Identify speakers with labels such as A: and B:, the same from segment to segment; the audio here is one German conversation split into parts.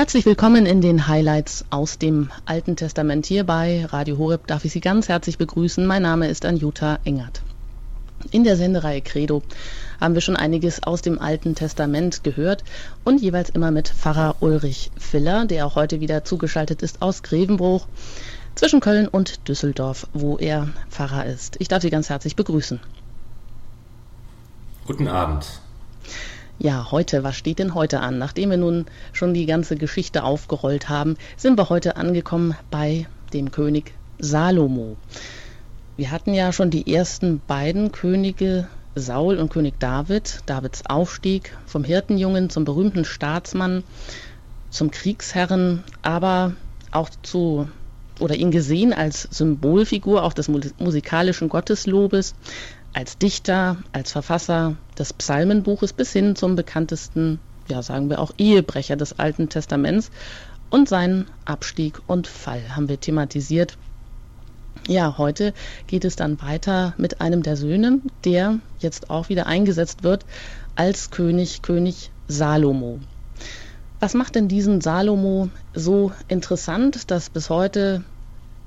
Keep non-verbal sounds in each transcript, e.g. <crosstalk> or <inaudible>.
A: Herzlich willkommen in den Highlights aus dem Alten Testament hier bei Radio Horeb. Darf ich Sie ganz herzlich begrüßen. Mein Name ist Anjuta Engert. In der Sendereihe Credo haben wir schon einiges aus dem Alten Testament gehört und jeweils immer mit Pfarrer Ulrich Filler, der auch heute wieder zugeschaltet ist aus Grevenbruch zwischen Köln und Düsseldorf, wo er Pfarrer ist. Ich darf Sie ganz herzlich begrüßen.
B: Guten Abend.
A: Ja, heute, was steht denn heute an? Nachdem wir nun schon die ganze Geschichte aufgerollt haben, sind wir heute angekommen bei dem König Salomo. Wir hatten ja schon die ersten beiden Könige, Saul und König David, Davids Aufstieg vom Hirtenjungen zum berühmten Staatsmann, zum Kriegsherren, aber auch zu oder ihn gesehen als Symbolfigur auch des musikalischen Gotteslobes, als Dichter, als Verfasser des Psalmenbuches bis hin zum bekanntesten, ja sagen wir auch Ehebrecher des Alten Testaments und seinen Abstieg und Fall haben wir thematisiert. Ja, heute geht es dann weiter mit einem der Söhne, der jetzt auch wieder eingesetzt wird als König, König Salomo. Was macht denn diesen Salomo so interessant, dass bis heute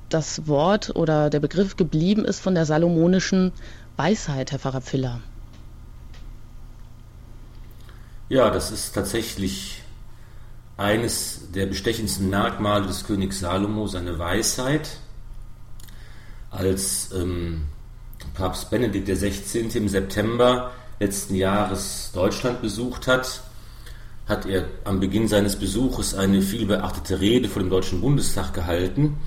A: das Wort oder der Begriff geblieben ist von der salomonischen Weisheit, Herr Pfarrer Pfiller?
B: Ja, das ist tatsächlich eines der bestechendsten Merkmale des Königs Salomo, seine Weisheit. Als ähm, Papst Benedikt XVI. im September letzten Jahres Deutschland besucht hat, hat er am Beginn seines Besuches eine vielbeachtete Rede vor dem Deutschen Bundestag gehalten.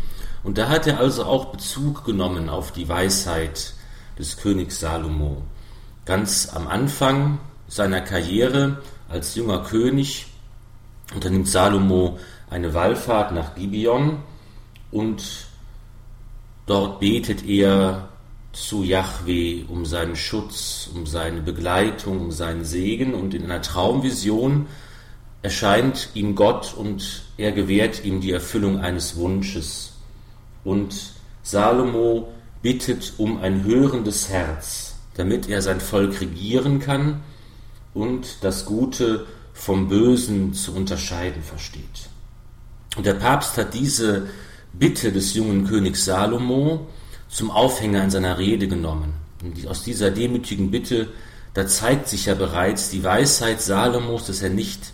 B: Und da hat er also auch Bezug genommen auf die Weisheit des Königs Salomo. Ganz am Anfang seiner Karriere als junger König unternimmt Salomo eine Wallfahrt nach Gibeon und dort betet er zu Yahweh um seinen Schutz, um seine Begleitung, um seinen Segen und in einer Traumvision erscheint ihm Gott und er gewährt ihm die Erfüllung eines Wunsches. Und Salomo bittet um ein hörendes Herz, damit er sein Volk regieren kann und das Gute vom Bösen zu unterscheiden versteht. Und der Papst hat diese Bitte des jungen Königs Salomo zum Aufhänger in seiner Rede genommen. Und aus dieser demütigen Bitte, da zeigt sich ja bereits die Weisheit Salomos, dass er nicht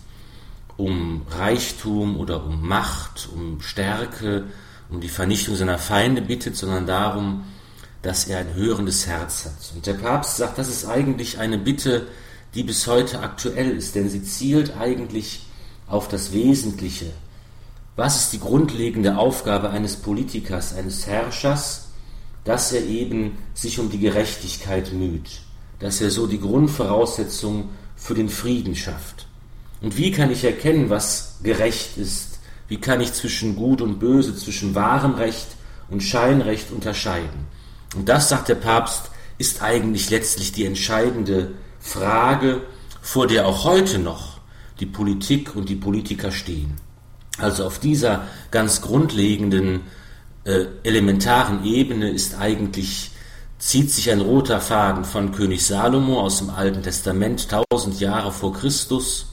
B: um Reichtum oder um Macht, um Stärke, um die Vernichtung seiner Feinde bittet, sondern darum, dass er ein hörendes Herz hat. Und der Papst sagt, das ist eigentlich eine Bitte, die bis heute aktuell ist, denn sie zielt eigentlich auf das Wesentliche. Was ist die grundlegende Aufgabe eines Politikers, eines Herrschers? Dass er eben sich um die Gerechtigkeit müht, dass er so die Grundvoraussetzung für den Frieden schafft. Und wie kann ich erkennen, was gerecht ist? Wie kann ich zwischen Gut und Böse, zwischen wahrem Recht und Scheinrecht unterscheiden? Und das, sagt der Papst, ist eigentlich letztlich die entscheidende Frage, vor der auch heute noch die Politik und die Politiker stehen. Also auf dieser ganz grundlegenden, äh, elementaren Ebene ist eigentlich, zieht sich ein roter Faden von König Salomo aus dem Alten Testament, tausend Jahre vor Christus,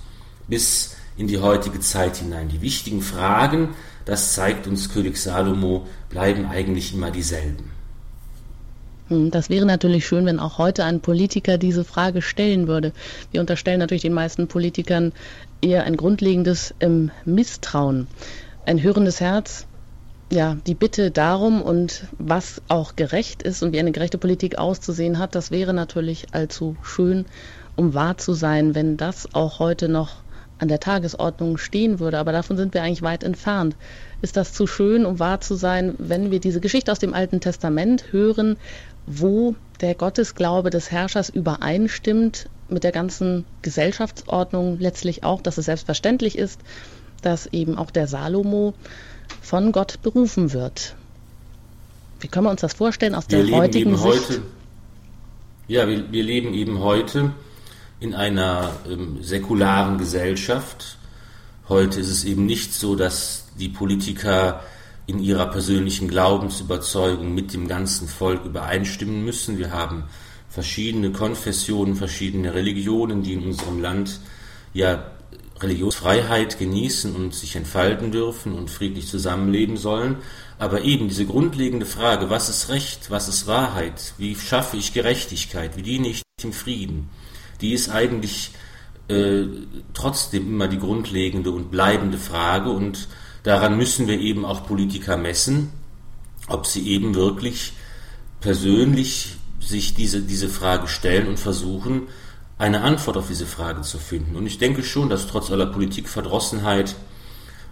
B: bis in die heutige Zeit hinein. Die wichtigen Fragen, das zeigt uns König Salomo, bleiben eigentlich immer dieselben.
A: Hm, das wäre natürlich schön, wenn auch heute ein Politiker diese Frage stellen würde. Wir unterstellen natürlich den meisten Politikern eher ein grundlegendes ähm, Misstrauen. Ein hörendes Herz, ja, die Bitte darum und was auch gerecht ist und wie eine gerechte Politik auszusehen hat, das wäre natürlich allzu schön, um wahr zu sein, wenn das auch heute noch an der Tagesordnung stehen würde. Aber davon sind wir eigentlich weit entfernt. Ist das zu schön, um wahr zu sein, wenn wir diese Geschichte aus dem Alten Testament hören, wo der Gottesglaube des Herrschers übereinstimmt mit der ganzen Gesellschaftsordnung letztlich auch, dass es selbstverständlich ist, dass eben auch der Salomo von Gott berufen wird. Wie können wir uns das vorstellen aus wir der heutigen Sicht? Heute,
B: ja, wir, wir, leben eben heute in einer ähm, säkularen Gesellschaft. Heute ist es eben nicht so, dass die Politiker in ihrer persönlichen Glaubensüberzeugung mit dem ganzen Volk übereinstimmen müssen. Wir haben verschiedene Konfessionen, verschiedene Religionen, die in unserem Land ja Religionsfreiheit genießen und sich entfalten dürfen und friedlich zusammenleben sollen. Aber eben diese grundlegende Frage, was ist Recht, was ist Wahrheit, wie schaffe ich Gerechtigkeit, wie diene ich dem Frieden, die ist eigentlich äh, trotzdem immer die grundlegende und bleibende Frage und daran müssen wir eben auch Politiker messen, ob sie eben wirklich persönlich sich diese, diese Frage stellen und versuchen, eine Antwort auf diese Frage zu finden. Und ich denke schon, dass trotz aller Politikverdrossenheit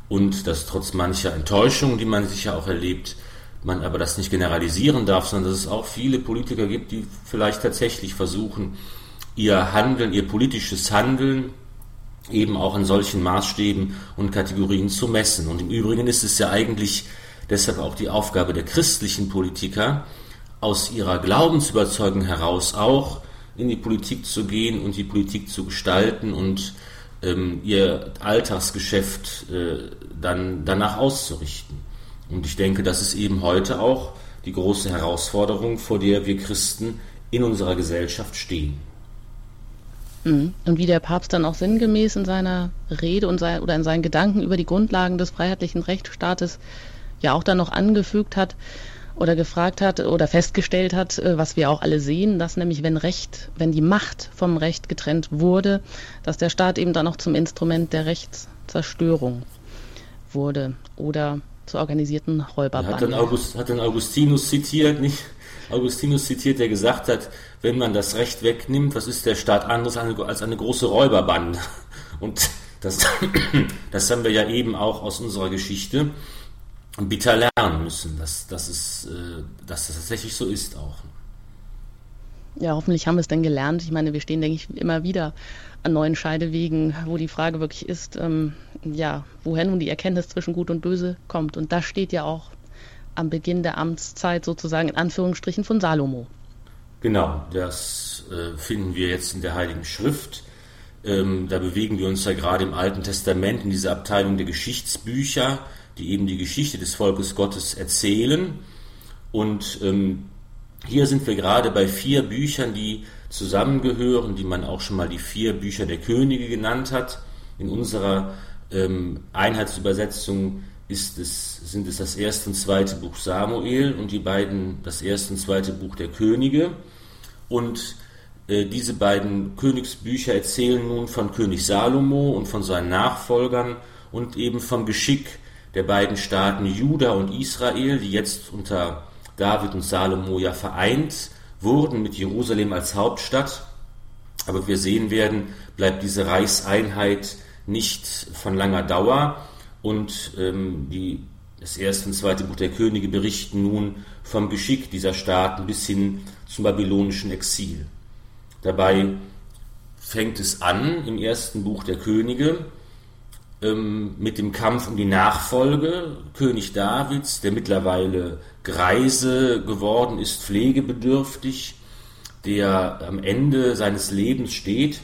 B: und dass trotz mancher Enttäuschung, die man sicher auch erlebt, man aber das nicht generalisieren darf, sondern dass es auch viele Politiker gibt, die vielleicht tatsächlich versuchen, ihr Handeln, ihr politisches Handeln eben auch in solchen Maßstäben und Kategorien zu messen. Und im Übrigen ist es ja eigentlich deshalb auch die Aufgabe der christlichen Politiker, aus ihrer Glaubensüberzeugung heraus auch in die Politik zu gehen und die Politik zu gestalten und ähm, ihr Alltagsgeschäft äh, dann danach auszurichten. Und ich denke, das ist eben heute auch die große Herausforderung, vor der wir Christen in unserer Gesellschaft stehen.
A: Mhm. Und wie der Papst dann auch sinngemäß in seiner Rede und sein, oder in seinen Gedanken über die Grundlagen des freiheitlichen Rechtsstaates ja auch dann noch angefügt hat, oder gefragt hat oder festgestellt hat, äh, was wir auch alle sehen, dass nämlich wenn Recht, wenn die Macht vom Recht getrennt wurde, dass der Staat eben dann auch zum Instrument der Rechtszerstörung wurde oder zur organisierten Räuberbande.
B: Hat dann, August, hat dann Augustinus zitiert, nicht? Augustinus zitiert, der gesagt hat, wenn man das Recht wegnimmt, was ist der Staat anderes als eine große Räuberbande? Und das, <clears throat> das haben wir ja eben auch aus unserer Geschichte bitter lernen müssen, dass, dass, es, äh, dass das tatsächlich so ist auch.
A: Ja, hoffentlich haben wir es denn gelernt. Ich meine, wir stehen, denke ich, immer wieder an neuen Scheidewegen, wo die Frage wirklich ist, ähm, ja, woher nun die Erkenntnis zwischen Gut und Böse kommt. Und das steht ja auch am Beginn der Amtszeit sozusagen in Anführungsstrichen von Salomo.
B: Genau, das äh, finden wir jetzt in der Heiligen Schrift. Ähm, da bewegen wir uns ja gerade im Alten Testament in dieser Abteilung der Geschichtsbücher die eben die Geschichte des Volkes Gottes erzählen. Und ähm, hier sind wir gerade bei vier Büchern, die zusammengehören, die man auch schon mal die vier Bücher der Könige genannt hat. In unserer ähm, Einheitsübersetzung ist es, sind es das erste und zweite Buch Samuel und die beiden, das erste und zweite Buch der Könige. Und äh, diese beiden Königsbücher erzählen nun von König Salomo und von seinen Nachfolgern und eben vom Geschick der beiden Staaten Juda und Israel, die jetzt unter David und Salomo ja vereint wurden mit Jerusalem als Hauptstadt. Aber wir sehen werden, bleibt diese Reichseinheit nicht von langer Dauer und ähm, die, das erste und zweite Buch der Könige berichten nun vom Geschick dieser Staaten bis hin zum babylonischen Exil. Dabei fängt es an im ersten Buch der Könige ähm, mit dem Kampf um die Nachfolge König Davids, der mittlerweile greise geworden ist, pflegebedürftig, der am Ende seines Lebens steht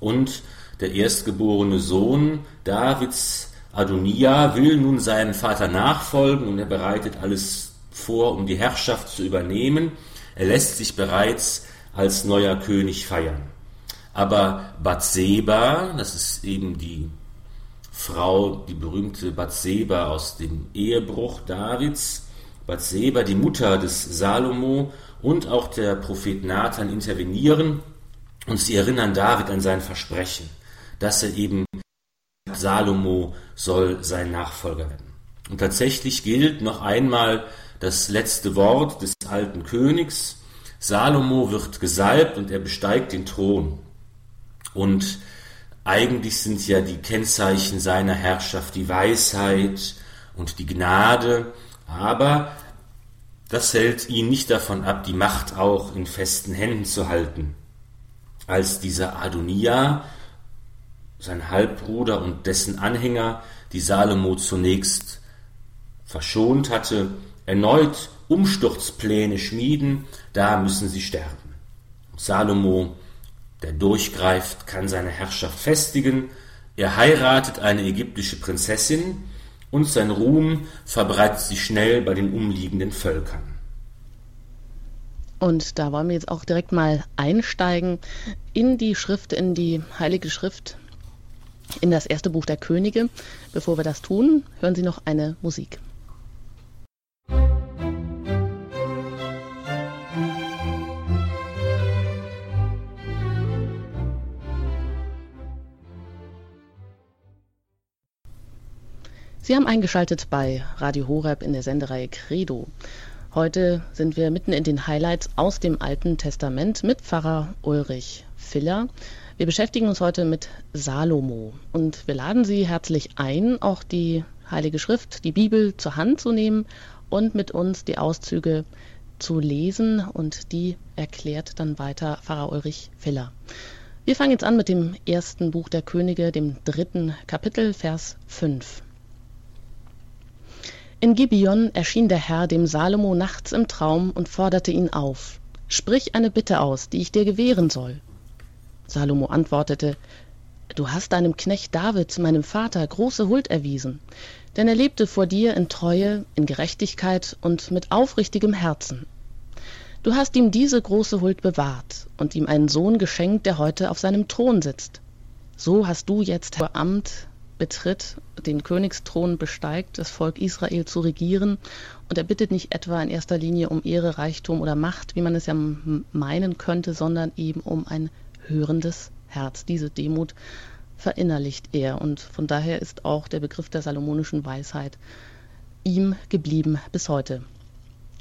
B: und der erstgeborene Sohn Davids, Adonia, will nun seinen Vater nachfolgen und er bereitet alles vor, um die Herrschaft zu übernehmen. Er lässt sich bereits als neuer König feiern. Aber Bathseba, das ist eben die Frau, die berühmte Bathseba aus dem Ehebruch Davids, Bathseba, die Mutter des Salomo und auch der Prophet Nathan intervenieren und sie erinnern David an sein Versprechen, dass er eben Salomo soll sein Nachfolger werden. Und tatsächlich gilt noch einmal das letzte Wort des alten Königs. Salomo wird gesalbt und er besteigt den Thron. Und eigentlich sind ja die Kennzeichen seiner Herrschaft die Weisheit und die Gnade, aber das hält ihn nicht davon ab, die Macht auch in festen Händen zu halten. Als dieser Adonia, sein Halbbruder und dessen Anhänger, die Salomo zunächst verschont hatte, erneut Umsturzpläne schmieden, da müssen sie sterben. Salomo der durchgreift, kann seine Herrschaft festigen. Er heiratet eine ägyptische Prinzessin und sein Ruhm verbreitet sich schnell bei den umliegenden Völkern.
A: Und da wollen wir jetzt auch direkt mal einsteigen in die Schrift, in die Heilige Schrift, in das erste Buch der Könige. Bevor wir das tun, hören Sie noch eine Musik. Sie haben eingeschaltet bei Radio Horeb in der Sendereihe Credo. Heute sind wir mitten in den Highlights aus dem Alten Testament mit Pfarrer Ulrich Filler. Wir beschäftigen uns heute mit Salomo und wir laden Sie herzlich ein, auch die Heilige Schrift, die Bibel zur Hand zu nehmen und mit uns die Auszüge zu lesen und die erklärt dann weiter Pfarrer Ulrich Filler. Wir fangen jetzt an mit dem ersten Buch der Könige, dem dritten Kapitel, Vers 5. In Gibeon erschien der Herr dem Salomo nachts im Traum und forderte ihn auf. Sprich eine Bitte aus, die ich dir gewähren soll. Salomo antwortete, Du hast deinem Knecht David, meinem Vater, große Huld erwiesen, denn er lebte vor dir in Treue, in Gerechtigkeit und mit aufrichtigem Herzen. Du hast ihm diese große Huld bewahrt und ihm einen Sohn geschenkt, der heute auf seinem Thron sitzt. So hast du jetzt vor Amt betritt, den Königsthron besteigt, das Volk Israel zu regieren. Und er bittet nicht etwa in erster Linie um Ehre, Reichtum oder Macht, wie man es ja meinen könnte, sondern eben um ein hörendes Herz. Diese Demut verinnerlicht er. Und von daher ist auch der Begriff der salomonischen Weisheit ihm geblieben bis heute.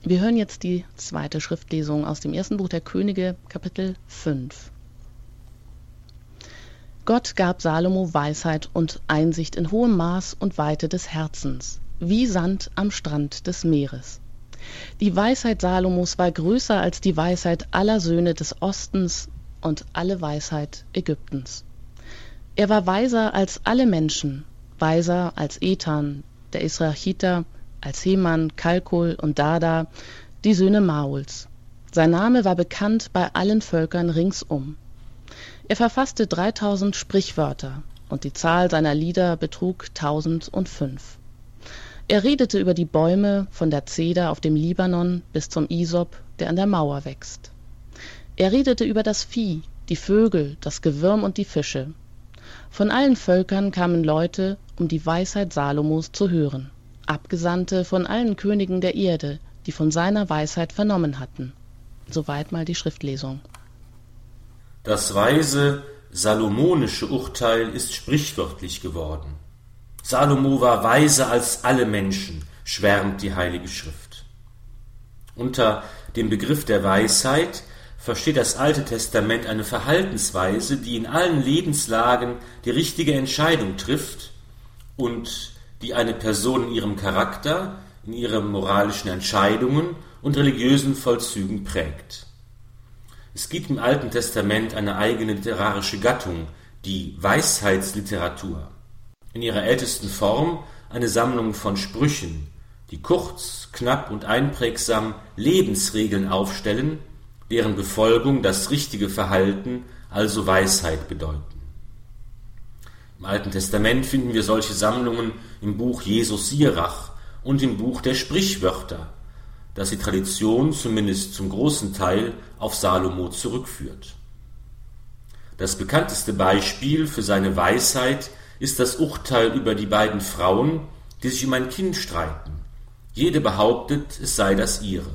A: Wir hören jetzt die zweite Schriftlesung aus dem ersten Buch der Könige, Kapitel 5. Gott gab Salomo Weisheit und Einsicht in hohem Maß und Weite des Herzens, wie Sand am Strand des Meeres. Die Weisheit Salomos war größer als die Weisheit aller Söhne des Ostens und alle Weisheit Ägyptens. Er war weiser als alle Menschen, weiser als Ethan, der Israeliter, als Heman, Kalkol und Dada, die Söhne Mauls. Sein Name war bekannt bei allen Völkern ringsum. Er verfasste 3000 Sprichwörter und die Zahl seiner Lieder betrug 1005. Er redete über die Bäume von der Zeder auf dem Libanon bis zum Isop, der an der Mauer wächst. Er redete über das Vieh, die Vögel, das Gewürm und die Fische. Von allen Völkern kamen Leute, um die Weisheit Salomos zu hören, Abgesandte von allen Königen der Erde, die von seiner Weisheit vernommen hatten. Soweit mal die Schriftlesung.
B: Das weise salomonische Urteil ist sprichwörtlich geworden. Salomo war weiser als alle Menschen, schwärmt die Heilige Schrift. Unter dem Begriff der Weisheit versteht das Alte Testament eine Verhaltensweise, die in allen Lebenslagen die richtige Entscheidung trifft und die eine Person in ihrem Charakter, in ihren moralischen Entscheidungen und religiösen Vollzügen prägt. Es gibt im Alten Testament eine eigene literarische Gattung, die Weisheitsliteratur. In ihrer ältesten Form eine Sammlung von Sprüchen, die kurz, knapp und einprägsam Lebensregeln aufstellen, deren Befolgung das richtige Verhalten, also Weisheit bedeuten. Im Alten Testament finden wir solche Sammlungen im Buch Jesus Sirach und im Buch der Sprichwörter, das die Tradition zumindest zum großen Teil auf Salomo zurückführt. Das bekannteste Beispiel für seine Weisheit ist das Urteil über die beiden Frauen, die sich um ein Kind streiten. Jede behauptet, es sei das ihre.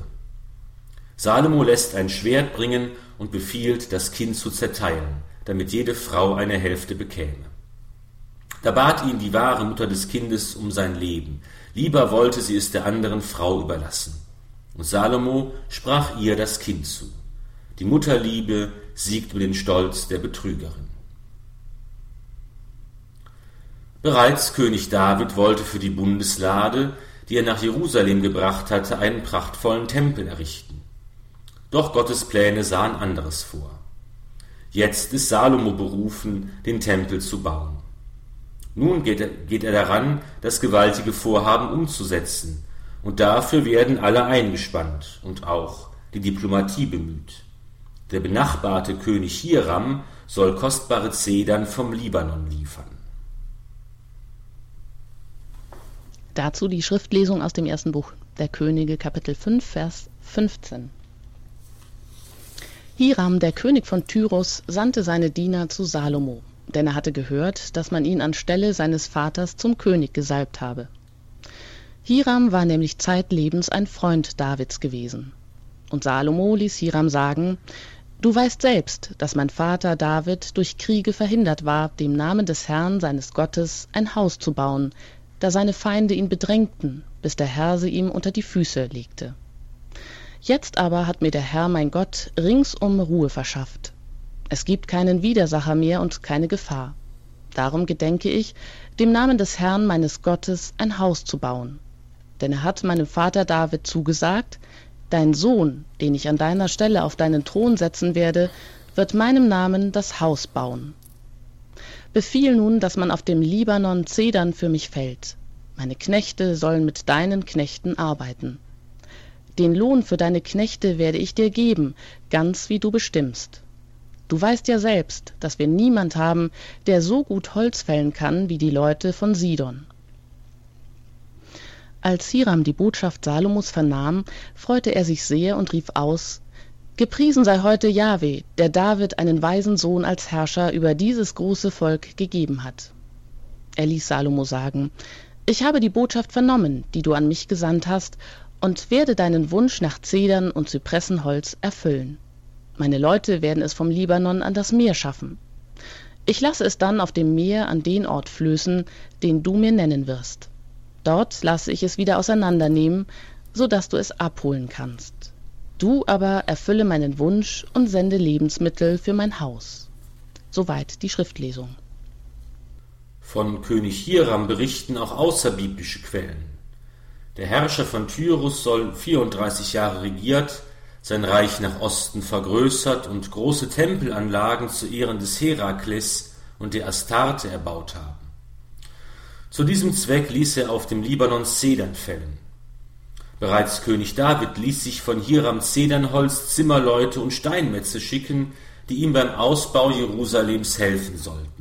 B: Salomo lässt ein Schwert bringen und befiehlt, das Kind zu zerteilen, damit jede Frau eine Hälfte bekäme. Da bat ihn die wahre Mutter des Kindes um sein Leben. Lieber wollte sie es der anderen Frau überlassen. Und Salomo sprach ihr das Kind zu. Die Mutterliebe siegt über den Stolz der Betrügerin. Bereits König David wollte für die Bundeslade, die er nach Jerusalem gebracht hatte, einen prachtvollen Tempel errichten. Doch Gottes Pläne sahen anderes vor. Jetzt ist Salomo berufen, den Tempel zu bauen. Nun geht er, geht er daran, das gewaltige Vorhaben umzusetzen, und dafür werden alle eingespannt und auch die Diplomatie bemüht. Der benachbarte König Hiram soll kostbare Zedern vom Libanon liefern.
A: Dazu die Schriftlesung aus dem ersten Buch der Könige, Kapitel 5, Vers 15. Hiram, der König von Tyrus, sandte seine Diener zu Salomo. denn er hatte gehört, dass man ihn anstelle seines Vaters zum König gesalbt habe. Hiram war nämlich zeitlebens ein Freund Davids gewesen. Und Salomo ließ Hiram sagen, Du weißt selbst, dass mein Vater David durch Kriege verhindert war, dem Namen des Herrn seines Gottes ein Haus zu bauen, da seine Feinde ihn bedrängten, bis der Herr sie ihm unter die Füße legte. Jetzt aber hat mir der Herr mein Gott ringsum Ruhe verschafft. Es gibt keinen Widersacher mehr und keine Gefahr. Darum gedenke ich, dem Namen des Herrn meines Gottes ein Haus zu bauen. Denn er hat meinem Vater David zugesagt, Dein Sohn, den ich an deiner Stelle auf deinen Thron setzen werde, wird meinem Namen das Haus bauen. Befiehl nun, dass man auf dem Libanon Zedern für mich fällt. Meine Knechte sollen mit deinen Knechten arbeiten. Den Lohn für deine Knechte werde ich dir geben, ganz wie du bestimmst. Du weißt ja selbst, dass wir niemand haben, der so gut Holz fällen kann wie die Leute von Sidon. Als Hiram die Botschaft Salomos vernahm, freute er sich sehr und rief aus Gepriesen sei heute Jahwe, der David einen weisen Sohn als Herrscher über dieses große Volk gegeben hat. Er ließ Salomo sagen Ich habe die Botschaft vernommen, die du an mich gesandt hast, und werde deinen Wunsch nach Zedern und Zypressenholz erfüllen. Meine Leute werden es vom Libanon an das Meer schaffen. Ich lasse es dann auf dem Meer an den Ort flößen, den du mir nennen wirst. Dort lasse ich es wieder auseinandernehmen, so dass du es abholen kannst. Du aber erfülle meinen Wunsch und sende Lebensmittel für mein Haus. Soweit die Schriftlesung.
B: Von König Hiram berichten auch außerbiblische Quellen. Der Herrscher von Tyrus soll 34 Jahre regiert, sein Reich nach Osten vergrößert und große Tempelanlagen zu Ehren des Herakles und der Astarte erbaut haben. Zu diesem Zweck ließ er auf dem Libanon Zedern fällen. Bereits König David ließ sich von Hiram Zedernholz Zimmerleute und Steinmetze schicken, die ihm beim Ausbau Jerusalems helfen sollten.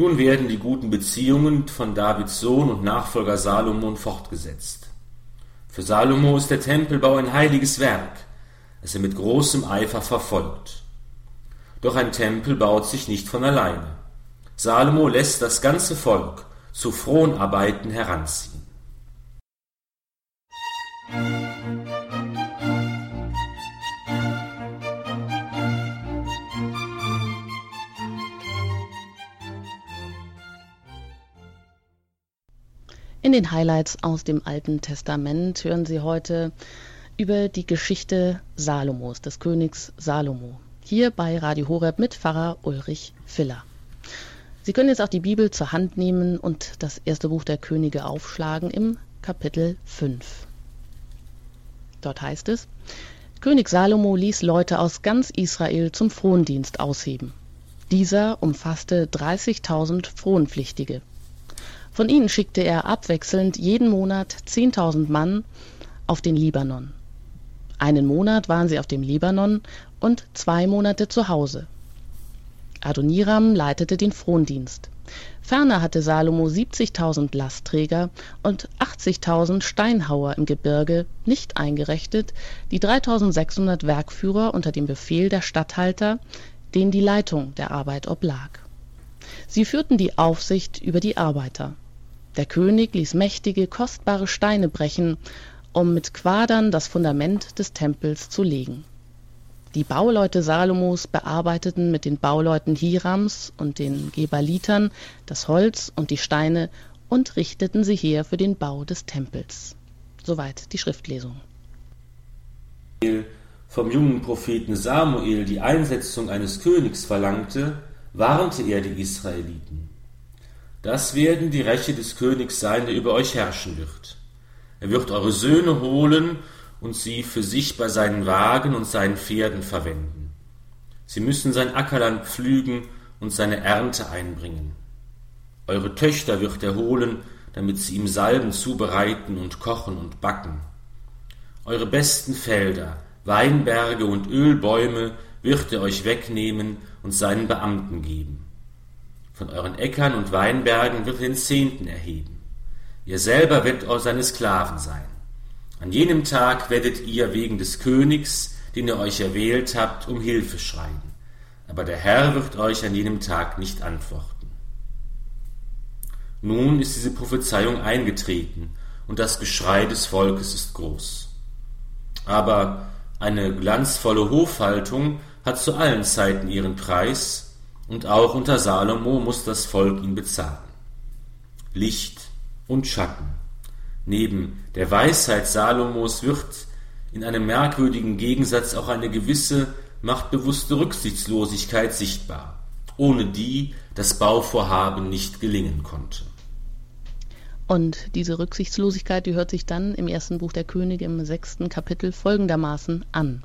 B: Nun werden die guten Beziehungen von Davids Sohn und Nachfolger Salomon fortgesetzt. Für Salomo ist der Tempelbau ein heiliges Werk, das er mit großem Eifer verfolgt. Doch ein Tempel baut sich nicht von alleine. Salomo lässt das ganze Volk zu Fronarbeiten heranziehen.
A: In den Highlights aus dem Alten Testament hören Sie heute über die Geschichte Salomos, des Königs Salomo. Hier bei Radio Horeb mit Pfarrer Ulrich Filler. Sie können jetzt auch die Bibel zur Hand nehmen und das erste Buch der Könige aufschlagen im Kapitel 5. Dort heißt es, König Salomo ließ Leute aus ganz Israel zum Frondienst ausheben. Dieser umfasste 30.000 Fronpflichtige. Von ihnen schickte er abwechselnd jeden Monat 10.000 Mann auf den Libanon. Einen Monat waren sie auf dem Libanon und zwei Monate zu Hause. Adoniram leitete den Frondienst. Ferner hatte Salomo 70.000 Lastträger und 80.000 Steinhauer im Gebirge, nicht eingerechnet die 3.600 Werkführer unter dem Befehl der Statthalter, denen die Leitung der Arbeit oblag. Sie führten die Aufsicht über die Arbeiter. Der König ließ mächtige, kostbare Steine brechen, um mit Quadern das Fundament des Tempels zu legen die Bauleute Salomos bearbeiteten mit den Bauleuten Hirams und den Gebalitern das Holz und die Steine und richteten sie her für den Bau des Tempels. Soweit die Schriftlesung.
B: Vom jungen Propheten Samuel die Einsetzung eines Königs verlangte, warnte er die Israeliten. Das werden die Räche des Königs sein, der über euch herrschen wird. Er wird eure Söhne holen und sie für sich bei seinen Wagen und seinen Pferden verwenden. Sie müssen sein Ackerland pflügen und seine Ernte einbringen. Eure Töchter wird er holen, damit sie ihm Salben zubereiten und kochen und backen. Eure besten Felder, Weinberge und Ölbäume wird er euch wegnehmen und seinen Beamten geben. Von euren Äckern und Weinbergen wird er den Zehnten erheben. Ihr selber werdet seine Sklaven sein. An jenem Tag werdet ihr wegen des Königs, den ihr euch erwählt habt, um Hilfe schreien. aber der Herr wird euch an jenem Tag nicht antworten. Nun ist diese Prophezeiung eingetreten, und das Geschrei des Volkes ist groß. Aber eine glanzvolle Hofhaltung hat zu allen Zeiten ihren Preis, und auch unter Salomo muss das Volk ihn bezahlen. Licht und Schatten. Neben der Weisheit Salomos wird in einem merkwürdigen Gegensatz auch eine gewisse machtbewusste Rücksichtslosigkeit sichtbar, ohne die das Bauvorhaben nicht gelingen konnte.
A: Und diese Rücksichtslosigkeit, die hört sich dann im ersten Buch der Könige im sechsten Kapitel folgendermaßen an.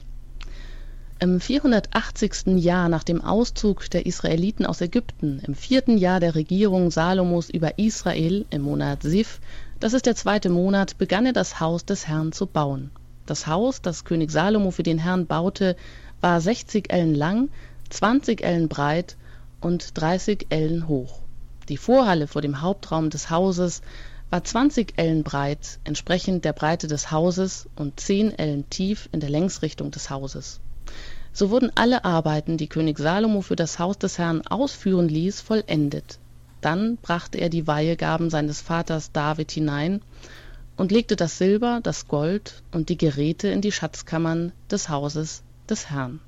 A: Im 480. Jahr nach dem Auszug der Israeliten aus Ägypten, im vierten Jahr der Regierung Salomos über Israel im Monat Sif, das ist der zweite Monat, begann er das Haus des Herrn zu bauen. Das Haus, das König Salomo für den Herrn baute, war 60 Ellen lang, 20 Ellen breit und 30 Ellen hoch. Die Vorhalle vor dem Hauptraum des Hauses war 20 Ellen breit, entsprechend der Breite des Hauses, und 10 Ellen tief in der Längsrichtung des Hauses. So wurden alle Arbeiten, die König Salomo für das Haus des Herrn ausführen ließ, vollendet. Dann brachte er die Weihegaben seines Vaters David hinein und legte das Silber, das Gold und die Geräte in die Schatzkammern des Hauses des Herrn.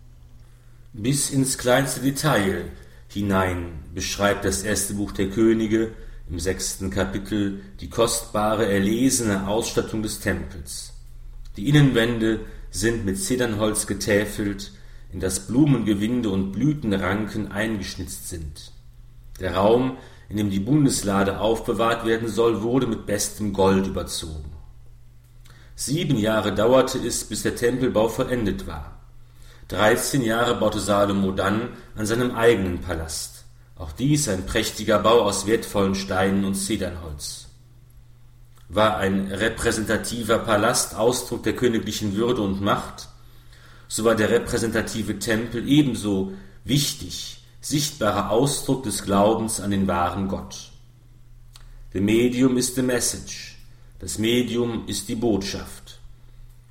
B: Bis ins kleinste Detail hinein beschreibt das erste Buch der Könige im sechsten Kapitel die kostbare, erlesene Ausstattung des Tempels. Die Innenwände sind mit Zedernholz getäfelt, in das Blumengewinde und Blütenranken eingeschnitzt sind. Der Raum, in dem die Bundeslade aufbewahrt werden soll, wurde mit bestem Gold überzogen. Sieben Jahre dauerte es, bis der Tempelbau vollendet war. Dreizehn Jahre baute Salomo dann an seinem eigenen Palast. Auch dies ein prächtiger Bau aus wertvollen Steinen und Zedernholz. War ein repräsentativer Palast Ausdruck der königlichen Würde und Macht, so war der repräsentative Tempel ebenso wichtig, sichtbarer Ausdruck des Glaubens an den wahren Gott. The Medium ist the Message, das Medium ist die Botschaft.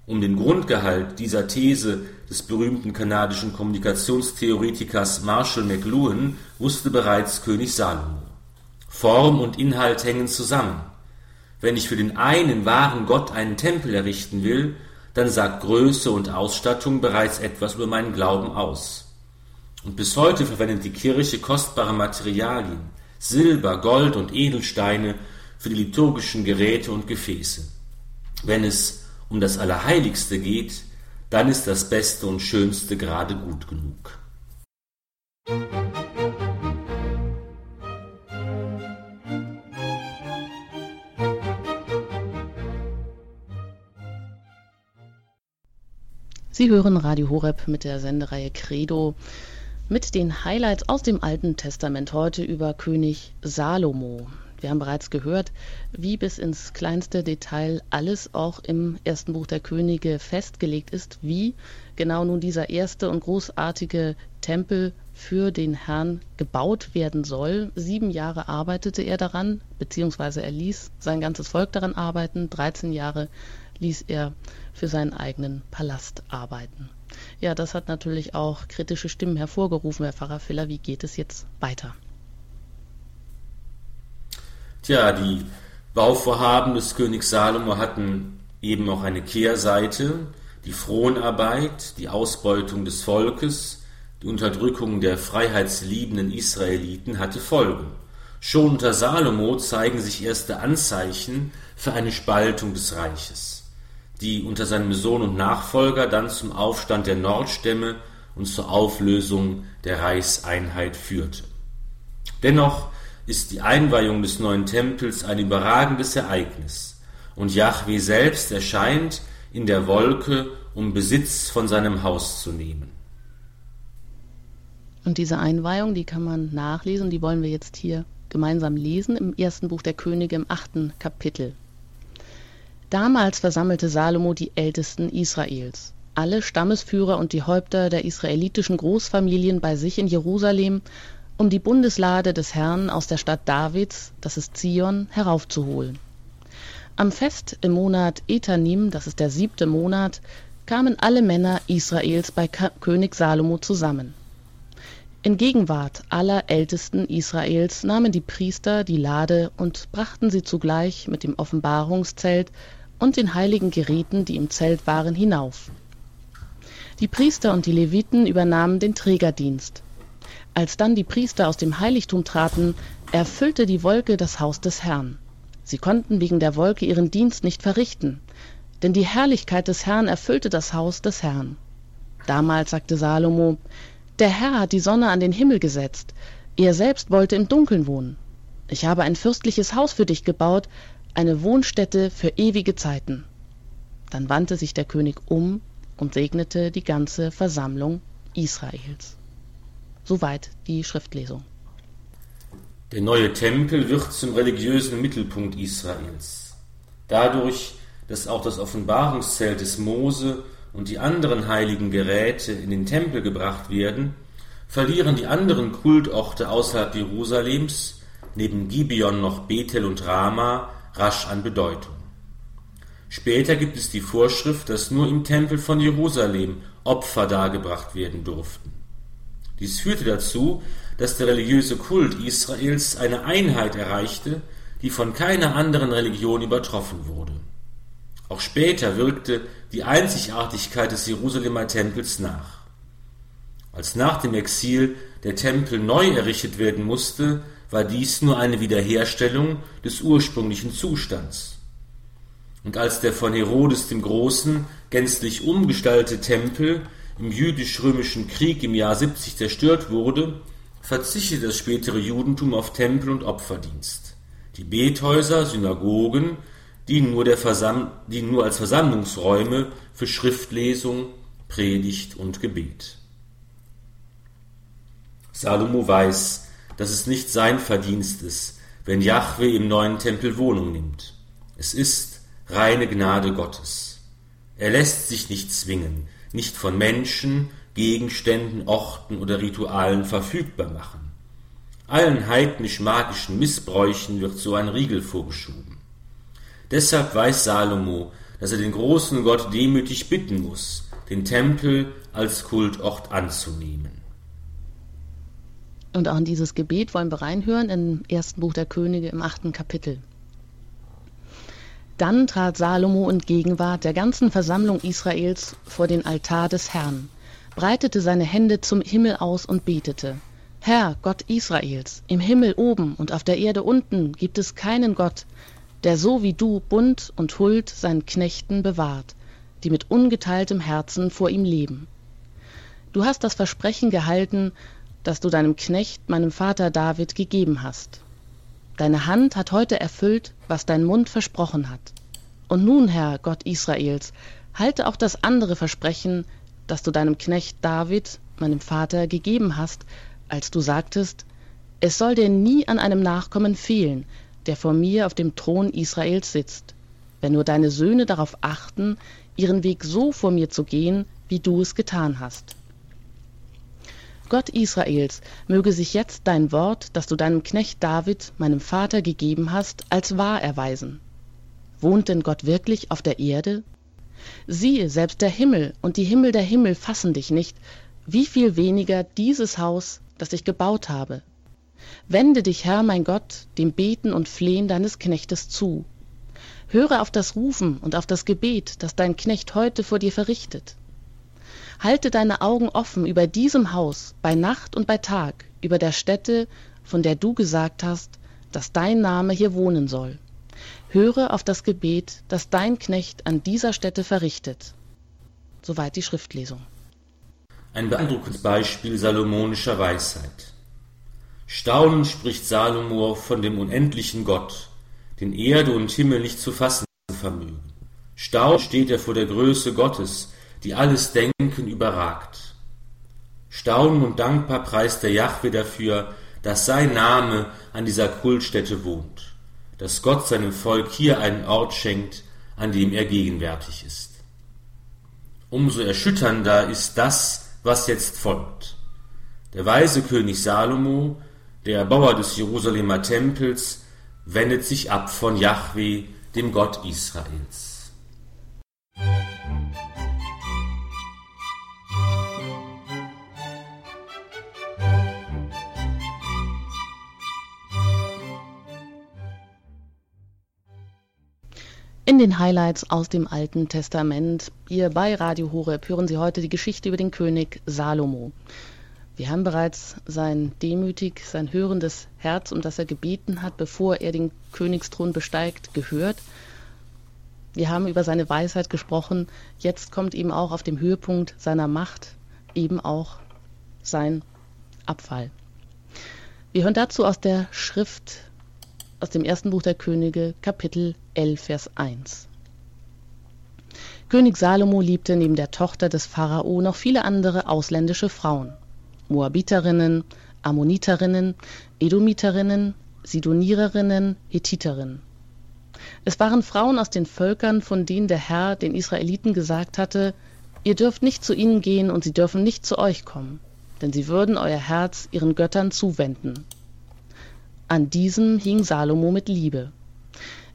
B: Um den Grundgehalt dieser These des berühmten kanadischen Kommunikationstheoretikers Marshall McLuhan wusste bereits König Salomo. Form und Inhalt hängen zusammen. Wenn ich für den einen wahren Gott einen Tempel errichten will, dann sagt Größe und Ausstattung bereits etwas über meinen Glauben aus. Und bis heute verwendet die Kirche kostbare Materialien, Silber, Gold und Edelsteine für die liturgischen Geräte und Gefäße. Wenn es um das Allerheiligste geht, dann ist das Beste und Schönste gerade gut genug.
A: Sie hören Radio Horeb mit der Sendereihe Credo mit den Highlights aus dem Alten Testament heute über König Salomo. Wir haben bereits gehört, wie bis ins kleinste Detail alles auch im ersten Buch der Könige festgelegt ist, wie genau nun dieser erste und großartige Tempel für den Herrn gebaut werden soll. Sieben Jahre arbeitete er daran, beziehungsweise er ließ sein ganzes Volk daran arbeiten. 13 Jahre ließ er für seinen eigenen Palast arbeiten. Ja, das hat natürlich auch kritische Stimmen hervorgerufen, Herr Pfarrer Filler. Wie geht es jetzt weiter?
B: Tja, die Bauvorhaben des Königs Salomo hatten eben auch eine Kehrseite, die Fronarbeit, die Ausbeutung des Volkes, die Unterdrückung der freiheitsliebenden Israeliten hatte Folgen. Schon unter Salomo zeigen sich erste Anzeichen für eine Spaltung des Reiches, die unter seinem Sohn und Nachfolger dann zum Aufstand der Nordstämme und zur Auflösung der Reichseinheit führte. Dennoch ist die Einweihung des neuen Tempels ein überragendes Ereignis, und Jahwe selbst erscheint in der Wolke, um Besitz von seinem Haus zu nehmen.
A: Und diese Einweihung, die kann man nachlesen, die wollen wir jetzt hier gemeinsam lesen im ersten Buch der Könige im achten Kapitel. Damals versammelte Salomo die Ältesten Israels, alle Stammesführer und die Häupter der israelitischen Großfamilien bei sich in Jerusalem um die Bundeslade des Herrn aus der Stadt Davids, das ist Zion, heraufzuholen. Am Fest im Monat Etanim, das ist der siebte Monat, kamen alle Männer Israels bei König Salomo zusammen. In Gegenwart aller Ältesten Israels nahmen die Priester die Lade und brachten sie zugleich mit dem Offenbarungszelt und den heiligen Geräten, die im Zelt waren, hinauf. Die Priester und die Leviten übernahmen den Trägerdienst. Als dann die Priester aus dem Heiligtum traten, erfüllte die Wolke das Haus des Herrn. Sie konnten wegen der Wolke ihren Dienst nicht verrichten, denn die Herrlichkeit des Herrn erfüllte das Haus des Herrn. Damals sagte Salomo, der Herr hat die Sonne an den Himmel gesetzt, er selbst wollte im Dunkeln wohnen. Ich habe ein fürstliches Haus für dich gebaut, eine Wohnstätte für ewige Zeiten. Dann wandte sich der König um und segnete die ganze Versammlung Israels. Soweit die Schriftlesung.
B: Der neue Tempel wird zum religiösen Mittelpunkt Israels. Dadurch, dass auch das Offenbarungszelt des Mose und die anderen heiligen Geräte in den Tempel gebracht werden, verlieren die anderen Kultorte außerhalb Jerusalems, neben Gibeon noch Bethel und Rama, rasch an Bedeutung. Später gibt es die Vorschrift, dass nur im Tempel von Jerusalem Opfer dargebracht werden durften. Dies führte dazu, dass der religiöse Kult Israels eine Einheit erreichte, die von keiner anderen Religion übertroffen wurde. Auch später wirkte die Einzigartigkeit des Jerusalemer Tempels nach. Als nach dem Exil der Tempel neu errichtet werden musste, war dies nur eine Wiederherstellung des ursprünglichen Zustands. Und als der von Herodes dem Großen gänzlich umgestaltete Tempel im jüdisch-römischen Krieg im Jahr 70 zerstört wurde, verzichtete das spätere Judentum auf Tempel und Opferdienst. Die Bethäuser, Synagogen dienen nur, dienen nur als Versammlungsräume für Schriftlesung, Predigt und Gebet. Salomo weiß, dass es nicht sein Verdienst ist, wenn Jahwe im neuen Tempel Wohnung nimmt. Es ist reine Gnade Gottes. Er lässt sich nicht zwingen, nicht von Menschen, Gegenständen, Orten oder Ritualen verfügbar machen. Allen heidnisch-magischen Missbräuchen wird so ein Riegel vorgeschoben. Deshalb weiß Salomo, dass er den großen Gott demütig bitten muss, den Tempel als Kultort anzunehmen.
A: Und auch in dieses Gebet wollen wir reinhören im ersten Buch der Könige im achten Kapitel. Dann trat Salomo in Gegenwart der ganzen Versammlung Israels vor den Altar des Herrn, breitete seine Hände zum Himmel aus und betete. Herr, Gott Israels, im Himmel oben und auf der Erde unten gibt es keinen Gott, der so wie du Bund und Huld seinen Knechten bewahrt, die mit ungeteiltem Herzen vor ihm leben. Du hast das Versprechen gehalten, das du deinem Knecht, meinem Vater David, gegeben hast. Deine Hand hat heute erfüllt, was dein Mund versprochen hat. Und nun, Herr Gott Israels, halte auch das andere Versprechen, das du deinem Knecht David, meinem Vater, gegeben hast, als du sagtest, es soll dir nie an einem Nachkommen fehlen, der vor mir auf dem Thron Israels sitzt, wenn nur deine Söhne darauf achten, ihren Weg so vor mir zu gehen, wie du es getan hast. Gott Israels, möge sich jetzt dein Wort, das du deinem Knecht David, meinem Vater, gegeben hast, als wahr erweisen. Wohnt denn Gott wirklich auf der Erde? Siehe, selbst der Himmel und die Himmel der Himmel fassen dich nicht, wie viel weniger dieses Haus, das ich gebaut habe. Wende dich, Herr mein Gott, dem Beten und Flehen deines Knechtes zu. Höre auf das Rufen und auf das Gebet, das dein Knecht heute vor dir verrichtet. Halte deine Augen offen über diesem Haus, bei Nacht und bei Tag, über der Stätte, von der du gesagt hast, dass dein Name hier wohnen soll. Höre auf das Gebet, das dein Knecht an dieser Stätte verrichtet. Soweit die Schriftlesung.
B: Ein beeindruckendes Beispiel salomonischer Weisheit. Staunend spricht Salomo von dem unendlichen Gott, den Erde und Himmel nicht zu fassen vermögen. Staunend steht er vor der Größe Gottes, die alles Denken überragt. Staunen und dankbar preist der Jahwe dafür, dass sein Name an dieser Kultstätte wohnt, dass Gott seinem Volk hier einen Ort schenkt, an dem er gegenwärtig ist. Umso erschütternder ist das, was jetzt folgt. Der weise König Salomo, der Bauer des Jerusalemer Tempels, wendet sich ab von Jahwe, dem Gott Israels.
A: Den Highlights aus dem Alten Testament, hier bei Radio Horeb, hören Sie heute die Geschichte über den König Salomo. Wir haben bereits sein demütig, sein hörendes Herz, um das er gebeten hat, bevor er den Königsthron besteigt, gehört. Wir haben über seine Weisheit gesprochen. Jetzt kommt ihm auch auf dem Höhepunkt seiner Macht eben auch sein Abfall. Wir hören dazu aus der Schrift aus dem ersten Buch der Könige, Kapitel 11, Vers 1. König Salomo liebte neben der Tochter des Pharao noch viele andere ausländische Frauen. Moabiterinnen, Ammoniterinnen, Edomiterinnen, Sidoniererinnen, Hethiterinnen. Es waren Frauen aus den Völkern, von denen der Herr den Israeliten gesagt hatte, ihr dürft nicht zu ihnen gehen und sie dürfen nicht zu euch kommen, denn sie würden euer Herz ihren Göttern zuwenden. An diesem hing Salomo mit Liebe.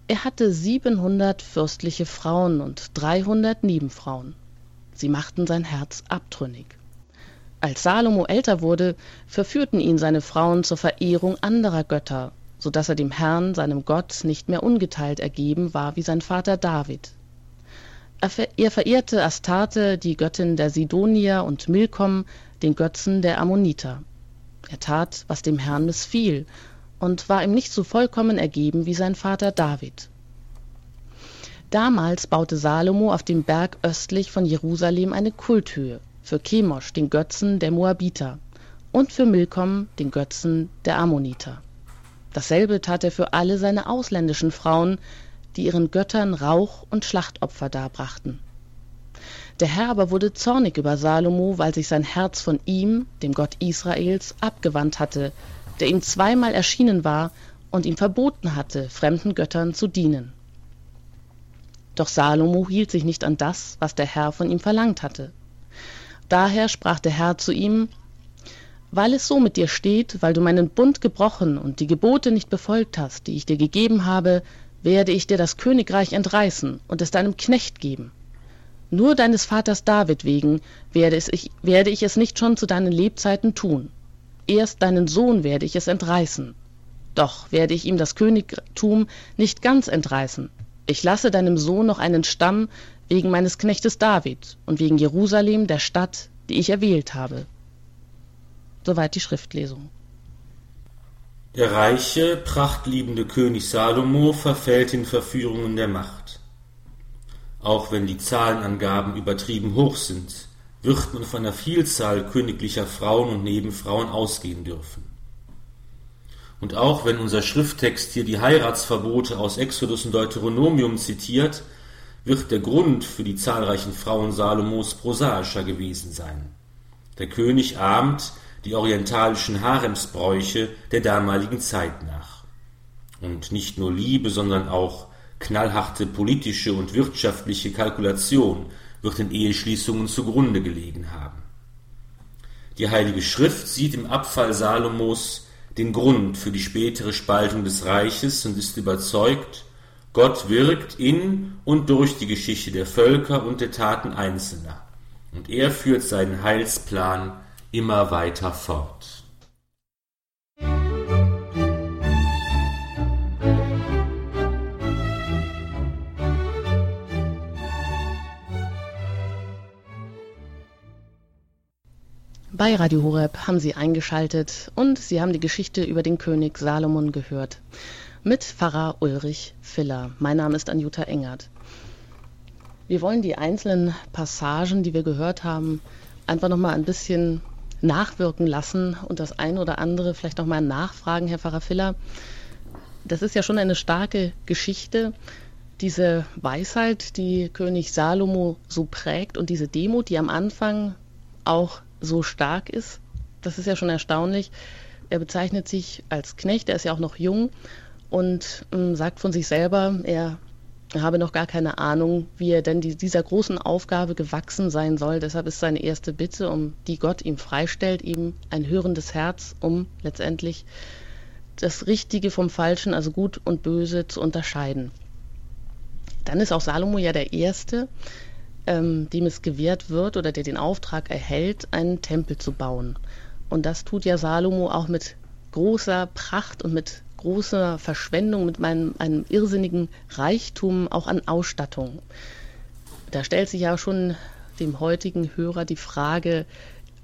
A: Er hatte 700 fürstliche Frauen und 300 Nebenfrauen. Sie machten sein Herz abtrünnig. Als Salomo älter wurde, verführten ihn seine Frauen zur Verehrung anderer Götter, so dass er dem Herrn, seinem Gott, nicht mehr ungeteilt ergeben war wie sein Vater David. Er verehrte Astarte, die Göttin der Sidonier, und Milkom, den Götzen der Ammoniter. Er tat, was dem Herrn missfiel, und war ihm nicht so vollkommen ergeben wie sein Vater David. Damals baute Salomo auf dem Berg östlich von Jerusalem eine Kulthöhe für Chemosh, den Götzen der Moabiter, und für Milkom, den Götzen der Ammoniter. Dasselbe tat er für alle seine ausländischen Frauen, die ihren Göttern Rauch und Schlachtopfer darbrachten. Der Herr aber wurde zornig über Salomo, weil sich sein Herz von ihm, dem Gott Israels, abgewandt hatte, der ihm zweimal erschienen war und ihm verboten hatte, fremden Göttern zu dienen. Doch Salomo hielt sich nicht an das, was der Herr von ihm verlangt hatte. Daher sprach der Herr zu ihm, weil es so mit dir steht, weil du meinen Bund gebrochen und die Gebote nicht befolgt hast, die ich dir gegeben habe, werde ich dir das Königreich entreißen und es deinem Knecht geben. Nur deines Vaters David wegen werde, ich, werde ich es nicht schon zu deinen Lebzeiten tun erst deinen Sohn werde ich es entreißen. Doch werde ich ihm das Königtum nicht ganz entreißen. Ich lasse deinem Sohn noch einen Stamm wegen meines Knechtes David und wegen Jerusalem, der Stadt, die ich erwählt habe. Soweit die Schriftlesung.
B: Der reiche, prachtliebende König Salomo verfällt in Verführungen der Macht. Auch wenn die Zahlenangaben übertrieben hoch sind, wird man von einer Vielzahl königlicher Frauen und Nebenfrauen ausgehen dürfen. Und auch wenn unser Schrifttext hier die Heiratsverbote aus Exodus und Deuteronomium zitiert, wird der Grund für die zahlreichen Frauen Salomos prosaischer gewesen sein. Der König ahmt die orientalischen Haremsbräuche der damaligen Zeit nach. Und nicht nur Liebe, sondern auch knallharte politische und wirtschaftliche Kalkulation wird den Eheschließungen zugrunde gelegen haben. Die Heilige Schrift sieht im Abfall Salomos den Grund für die spätere Spaltung des Reiches und ist überzeugt, Gott wirkt in und durch die Geschichte der Völker und der Taten Einzelner, und er führt seinen Heilsplan immer weiter fort.
A: Bei Radio Horeb haben Sie eingeschaltet und Sie haben die Geschichte über den König Salomon gehört. Mit Pfarrer Ulrich Filler. Mein Name ist Anjuta Engert. Wir wollen die einzelnen Passagen, die wir gehört haben, einfach nochmal ein bisschen nachwirken lassen und das ein oder andere vielleicht nochmal nachfragen, Herr Pfarrer Filler. Das ist ja schon eine starke Geschichte, diese Weisheit, die König Salomo so prägt und diese Demut, die am Anfang auch so stark ist. Das ist ja schon erstaunlich. Er bezeichnet sich als Knecht, er ist ja auch noch jung und ähm, sagt von sich selber, er habe noch gar keine Ahnung, wie er denn die, dieser großen Aufgabe gewachsen sein soll. Deshalb ist seine erste Bitte, um die Gott ihm freistellt, ihm ein hörendes Herz, um letztendlich das Richtige vom Falschen, also Gut und Böse zu unterscheiden. Dann ist auch Salomo ja der Erste, ähm, dem es gewährt wird oder der den Auftrag erhält, einen Tempel zu bauen. Und das tut ja Salomo auch mit großer Pracht und mit großer Verschwendung, mit meinem, einem irrsinnigen Reichtum auch an Ausstattung. Da stellt sich ja schon dem heutigen Hörer die Frage,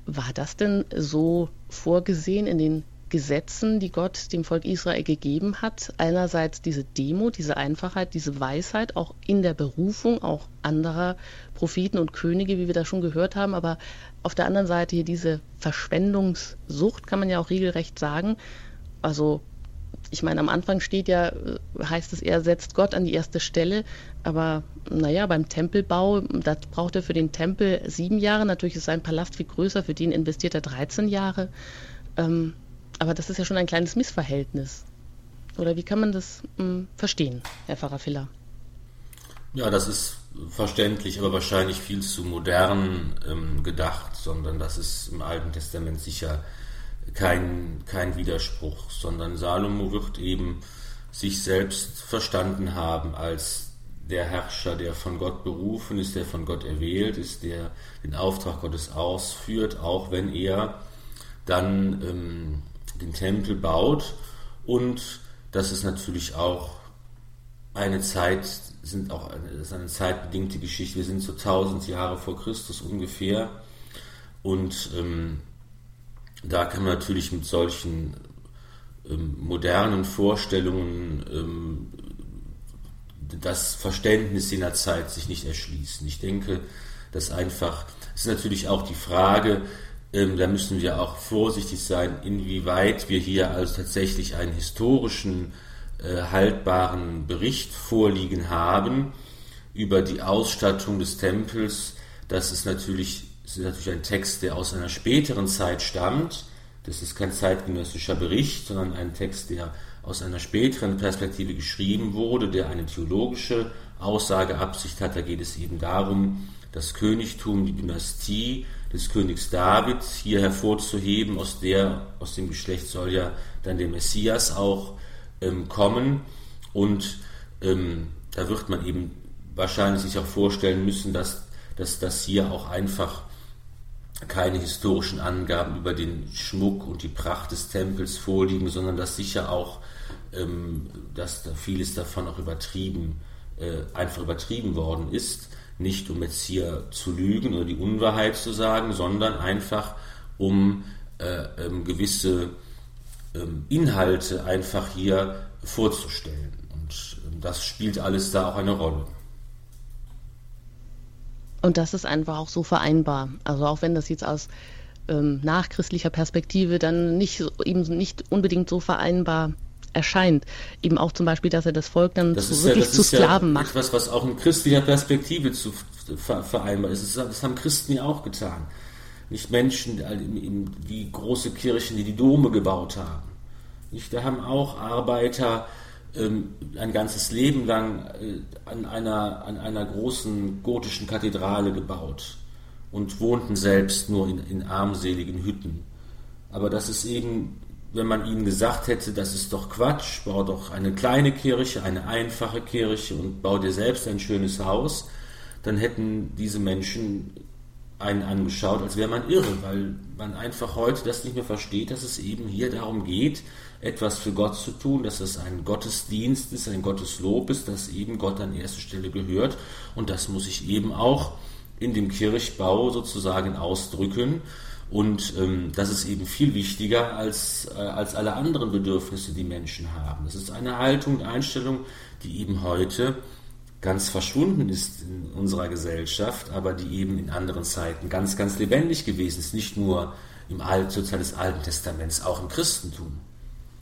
A: war das denn so vorgesehen in den Gesetzen, die Gott dem Volk Israel gegeben hat? Einerseits diese Demut, diese Einfachheit, diese Weisheit, auch in der Berufung auch anderer Propheten und Könige, wie wir das schon gehört haben, aber auf der anderen Seite hier diese Verschwendungssucht, kann man ja auch regelrecht sagen. Also ich meine, am Anfang steht ja, äh, heißt es, er setzt Gott an die erste Stelle, aber naja, beim Tempelbau, da braucht er für den Tempel sieben Jahre, natürlich ist sein Palast viel größer, für den investiert er 13 Jahre. Ähm, aber das ist ja schon ein kleines Missverhältnis. Oder wie kann man das mh, hm, verstehen, Herr Pfarrer Filler?
B: Ja, das ist verständlich, aber wahrscheinlich viel zu modern ähm, gedacht, sondern das ist im Alten Testament sicher kein, kein Widerspruch, sondern Salomo wird eben sich selbst verstanden haben als der Herrscher, der von Gott berufen ist, der von Gott erwählt ist, der den Auftrag Gottes ausführt, auch wenn er dann ähm, den Tempel baut. Und das ist natürlich auch eine Zeit, sind auch eine, ist eine zeitbedingte Geschichte. Wir sind so 1000 Jahre vor Christus ungefähr. Und ähm, da kann man natürlich mit solchen ähm, modernen Vorstellungen ähm, das Verständnis jener Zeit sich nicht erschließen. Ich denke, dass einfach, es ist natürlich auch die Frage, ähm, da müssen wir auch vorsichtig sein, inwieweit wir hier also tatsächlich einen historischen, äh, haltbaren Bericht vorliegen haben über die Ausstattung des Tempels. Das ist natürlich es ist natürlich ein Text, der aus einer späteren Zeit stammt. Das ist kein zeitgenössischer Bericht, sondern ein Text, der aus einer späteren Perspektive geschrieben wurde, der eine theologische Aussageabsicht hat. Da geht es eben darum, das Königtum, die Dynastie des Königs David hier hervorzuheben. Aus, der, aus dem Geschlecht soll ja dann der Messias auch ähm, kommen. Und ähm, da wird man eben wahrscheinlich sich auch vorstellen müssen, dass, dass das hier auch einfach keine historischen Angaben über den Schmuck und die Pracht des Tempels vorliegen, sondern dass sicher auch, ähm, dass da vieles davon auch übertrieben, äh, einfach übertrieben worden ist. Nicht um jetzt hier zu lügen oder die Unwahrheit zu sagen, sondern einfach um äh, ähm, gewisse ähm, Inhalte einfach hier vorzustellen. Und ähm, das spielt alles da auch eine Rolle.
A: Und das ist einfach auch so vereinbar. Also auch wenn das jetzt aus ähm, nachchristlicher Perspektive dann nicht eben nicht unbedingt so vereinbar erscheint. Eben auch zum Beispiel, dass er das Volk dann
B: das
A: zu, wirklich
B: ja,
A: zu Sklaven
B: ja
A: macht.
B: Etwas, was auch in christlicher Perspektive zu ver, vereinbar ist. Das haben Christen ja auch getan. Nicht Menschen wie große Kirchen, die die Dome gebaut haben. Nicht, da haben auch Arbeiter ähm, ein ganzes Leben lang äh, an, einer, an einer großen gotischen Kathedrale gebaut und wohnten selbst nur in, in armseligen Hütten. Aber das ist eben, wenn man ihnen gesagt hätte, das ist doch Quatsch, bau doch eine kleine Kirche, eine einfache Kirche und bau dir selbst ein schönes Haus, dann hätten diese Menschen einen angeschaut, als wäre man irre, weil man einfach heute das nicht mehr versteht, dass es eben hier darum geht, etwas für Gott zu tun, dass es ein Gottesdienst ist, ein Gotteslob ist, dass eben Gott an erste Stelle gehört. Und das muss ich eben auch in dem Kirchbau sozusagen ausdrücken und ähm, das ist eben viel wichtiger als, äh, als alle anderen Bedürfnisse, die Menschen haben. Das ist eine Haltung, eine Einstellung, die eben heute ganz verschwunden ist in unserer Gesellschaft, aber die eben in anderen Zeiten ganz, ganz lebendig gewesen ist, nicht nur im Alt, Zeit des Alten Testaments, auch im Christentum.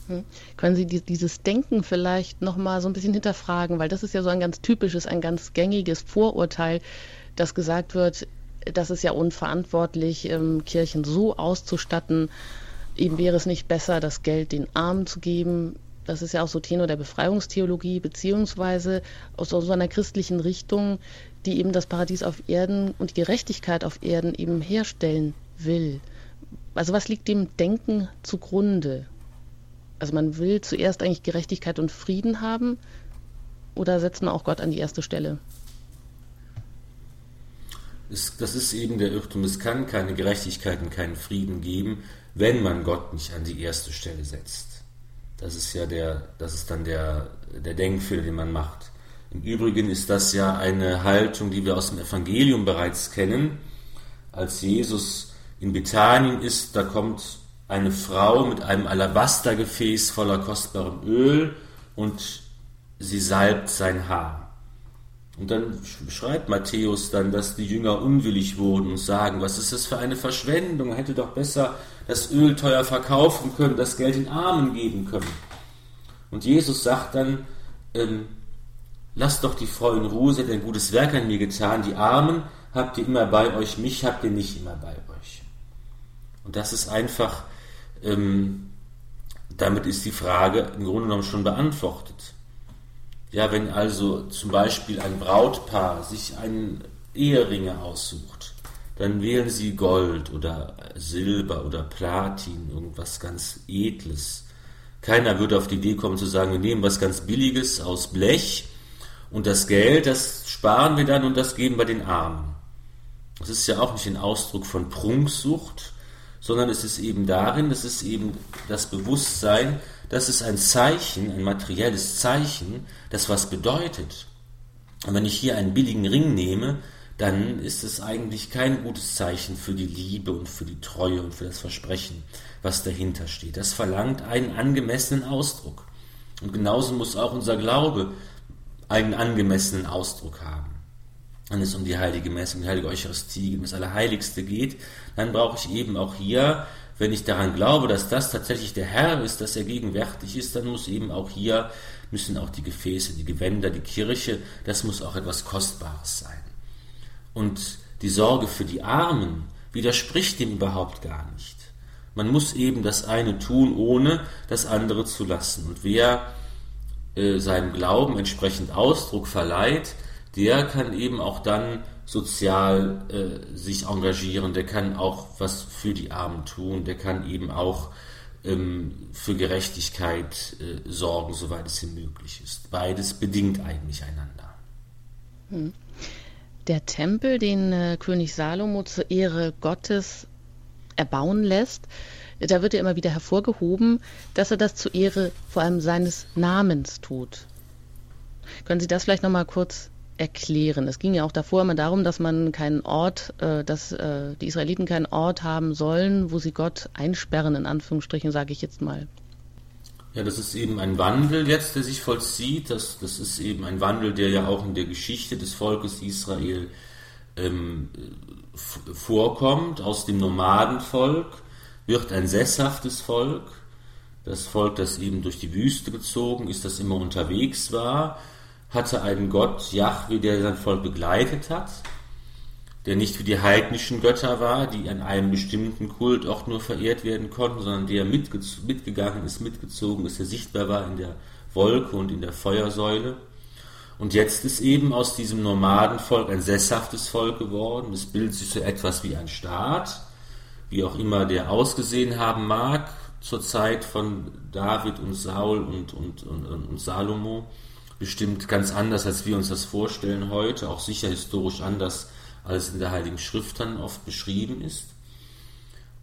A: Hm. Können Sie dieses Denken vielleicht nochmal so ein bisschen hinterfragen, weil das ist ja so ein ganz typisches, ein ganz gängiges Vorurteil, dass gesagt wird, das ist ja unverantwortlich, ähm, Kirchen so auszustatten, eben wäre es nicht besser, das Geld den Armen zu geben. Das ist ja auch so Tenor der Befreiungstheologie, beziehungsweise aus so einer christlichen Richtung, die eben das Paradies auf Erden und die Gerechtigkeit auf Erden eben herstellen will. Also was liegt dem Denken zugrunde? Also man will zuerst eigentlich Gerechtigkeit und Frieden haben oder setzt man auch Gott an die erste Stelle?
B: Das ist eben der Irrtum. Es kann keine Gerechtigkeit und keinen Frieden geben, wenn man Gott nicht an die erste Stelle setzt. Das ist ja der, das ist dann der, der Denkfehler, den man macht. Im Übrigen ist das ja eine Haltung, die wir aus dem Evangelium bereits kennen. Als Jesus in Bethanien ist, da kommt eine Frau mit einem Alabastergefäß voller kostbarem Öl und sie salbt sein Haar. Und dann schreibt Matthäus dann, dass die Jünger unwillig wurden und sagen, was ist das für eine Verschwendung, er hätte doch besser das Öl teuer verkaufen können, das Geld den Armen geben können. Und Jesus sagt dann, ähm, lasst doch die Frau in Ruhe, sie hat ein gutes Werk an mir getan, die Armen habt ihr immer bei euch, mich habt ihr nicht immer bei euch. Und das ist einfach, ähm, damit ist die Frage im Grunde genommen schon beantwortet. Ja, wenn also zum Beispiel ein Brautpaar sich einen Eheringe aussucht, dann wählen sie Gold oder Silber oder Platin, irgendwas ganz Edles. Keiner würde auf die Idee kommen zu sagen, wir nehmen was ganz Billiges aus Blech und das Geld, das sparen wir dann und das geben wir den Armen. Das ist ja auch nicht ein Ausdruck von Prunksucht, sondern es ist eben darin, es ist eben das Bewusstsein, das ist ein Zeichen, ein materielles Zeichen, das was bedeutet. Und wenn ich hier einen billigen Ring nehme, dann ist es eigentlich kein gutes Zeichen für die Liebe und für die Treue und für das Versprechen, was dahinter steht. Das verlangt einen angemessenen Ausdruck. Und genauso muss auch unser Glaube einen angemessenen Ausdruck haben. Wenn es um die heilige Messe, um die heilige Eucharistie, um das Allerheiligste geht, dann brauche ich eben auch hier wenn ich daran glaube, dass das tatsächlich der Herr ist, dass er gegenwärtig ist, dann muss eben auch hier, müssen auch die Gefäße, die Gewänder, die Kirche, das muss auch etwas Kostbares sein. Und die Sorge für die Armen widerspricht dem überhaupt gar nicht. Man muss eben das eine tun, ohne das andere zu lassen. Und wer äh, seinem Glauben entsprechend Ausdruck verleiht, der kann eben auch dann sozial äh, sich engagieren, der kann auch was für die Armen tun, der kann eben auch ähm, für Gerechtigkeit äh, sorgen, soweit es ihm möglich ist. Beides bedingt eigentlich einander.
A: Hm. Der Tempel, den äh, König Salomo zur Ehre Gottes erbauen lässt, da wird ja immer wieder hervorgehoben, dass er das zur Ehre vor allem seines Namens tut. Können Sie das vielleicht noch mal kurz erklären. Es ging ja auch davor immer darum, dass man keinen Ort, äh, dass äh, die Israeliten keinen Ort haben sollen, wo sie Gott einsperren, in Anführungsstrichen, sage ich jetzt mal.
B: Ja, das ist eben ein Wandel jetzt, der sich vollzieht. Das, das ist eben ein Wandel, der ja auch in der Geschichte des Volkes Israel ähm, vorkommt. Aus dem Nomadenvolk wird ein sesshaftes Volk. Das Volk, das eben durch die Wüste gezogen ist, das immer unterwegs war hatte einen Gott, Yahweh, der sein Volk begleitet hat, der nicht wie die heidnischen Götter war, die an einem bestimmten Kult auch nur verehrt werden konnten, sondern der mitge mitgegangen ist, mitgezogen ist, der sichtbar war in der Wolke und in der Feuersäule. Und jetzt ist eben aus diesem Nomadenvolk ein sesshaftes Volk geworden. Es bildet sich so etwas wie ein Staat, wie auch immer der ausgesehen haben mag, zur Zeit von David und Saul und, und, und, und Salomo bestimmt ganz anders, als wir uns das vorstellen heute, auch sicher historisch anders, als in der Heiligen Schrift dann oft beschrieben ist.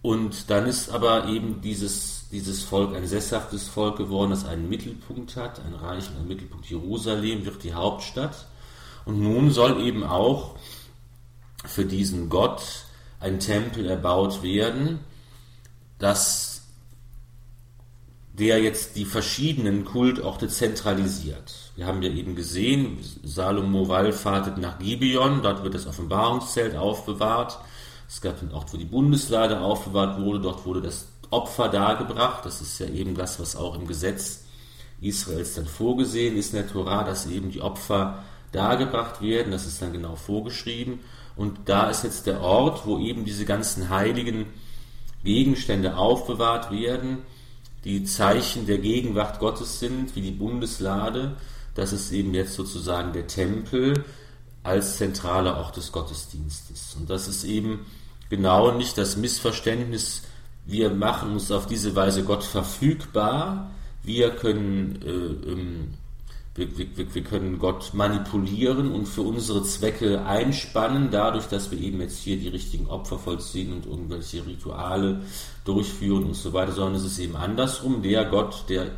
B: Und dann ist aber eben dieses, dieses Volk ein sesshaftes Volk geworden, das einen Mittelpunkt hat, ein Reich und ein Mittelpunkt. Jerusalem wird die Hauptstadt. Und nun soll eben auch für diesen Gott ein Tempel erbaut werden, das der jetzt die verschiedenen Kultorte zentralisiert. Wir haben ja eben gesehen, Salomo wallfahrtet nach Gibeon, dort wird das Offenbarungszelt aufbewahrt. Es gab einen Ort, wo die Bundeslade aufbewahrt wurde, dort wurde das Opfer dargebracht. Das ist ja eben das, was auch im Gesetz Israels dann vorgesehen ist in der Tora, dass eben die Opfer dargebracht werden. Das ist dann genau vorgeschrieben. Und da ist jetzt der Ort, wo eben diese ganzen heiligen Gegenstände aufbewahrt werden die Zeichen der Gegenwart Gottes sind, wie die Bundeslade. Das ist eben jetzt sozusagen der Tempel als zentraler Ort des Gottesdienstes. Und das ist eben genau nicht das Missverständnis, wir machen uns auf diese Weise Gott verfügbar, wir können äh, wir, wir, wir, können Gott manipulieren und für unsere Zwecke einspannen, dadurch, dass wir eben jetzt hier die richtigen Opfer vollziehen und irgendwelche Rituale durchführen und so weiter, sondern es ist eben andersrum. Der Gott, der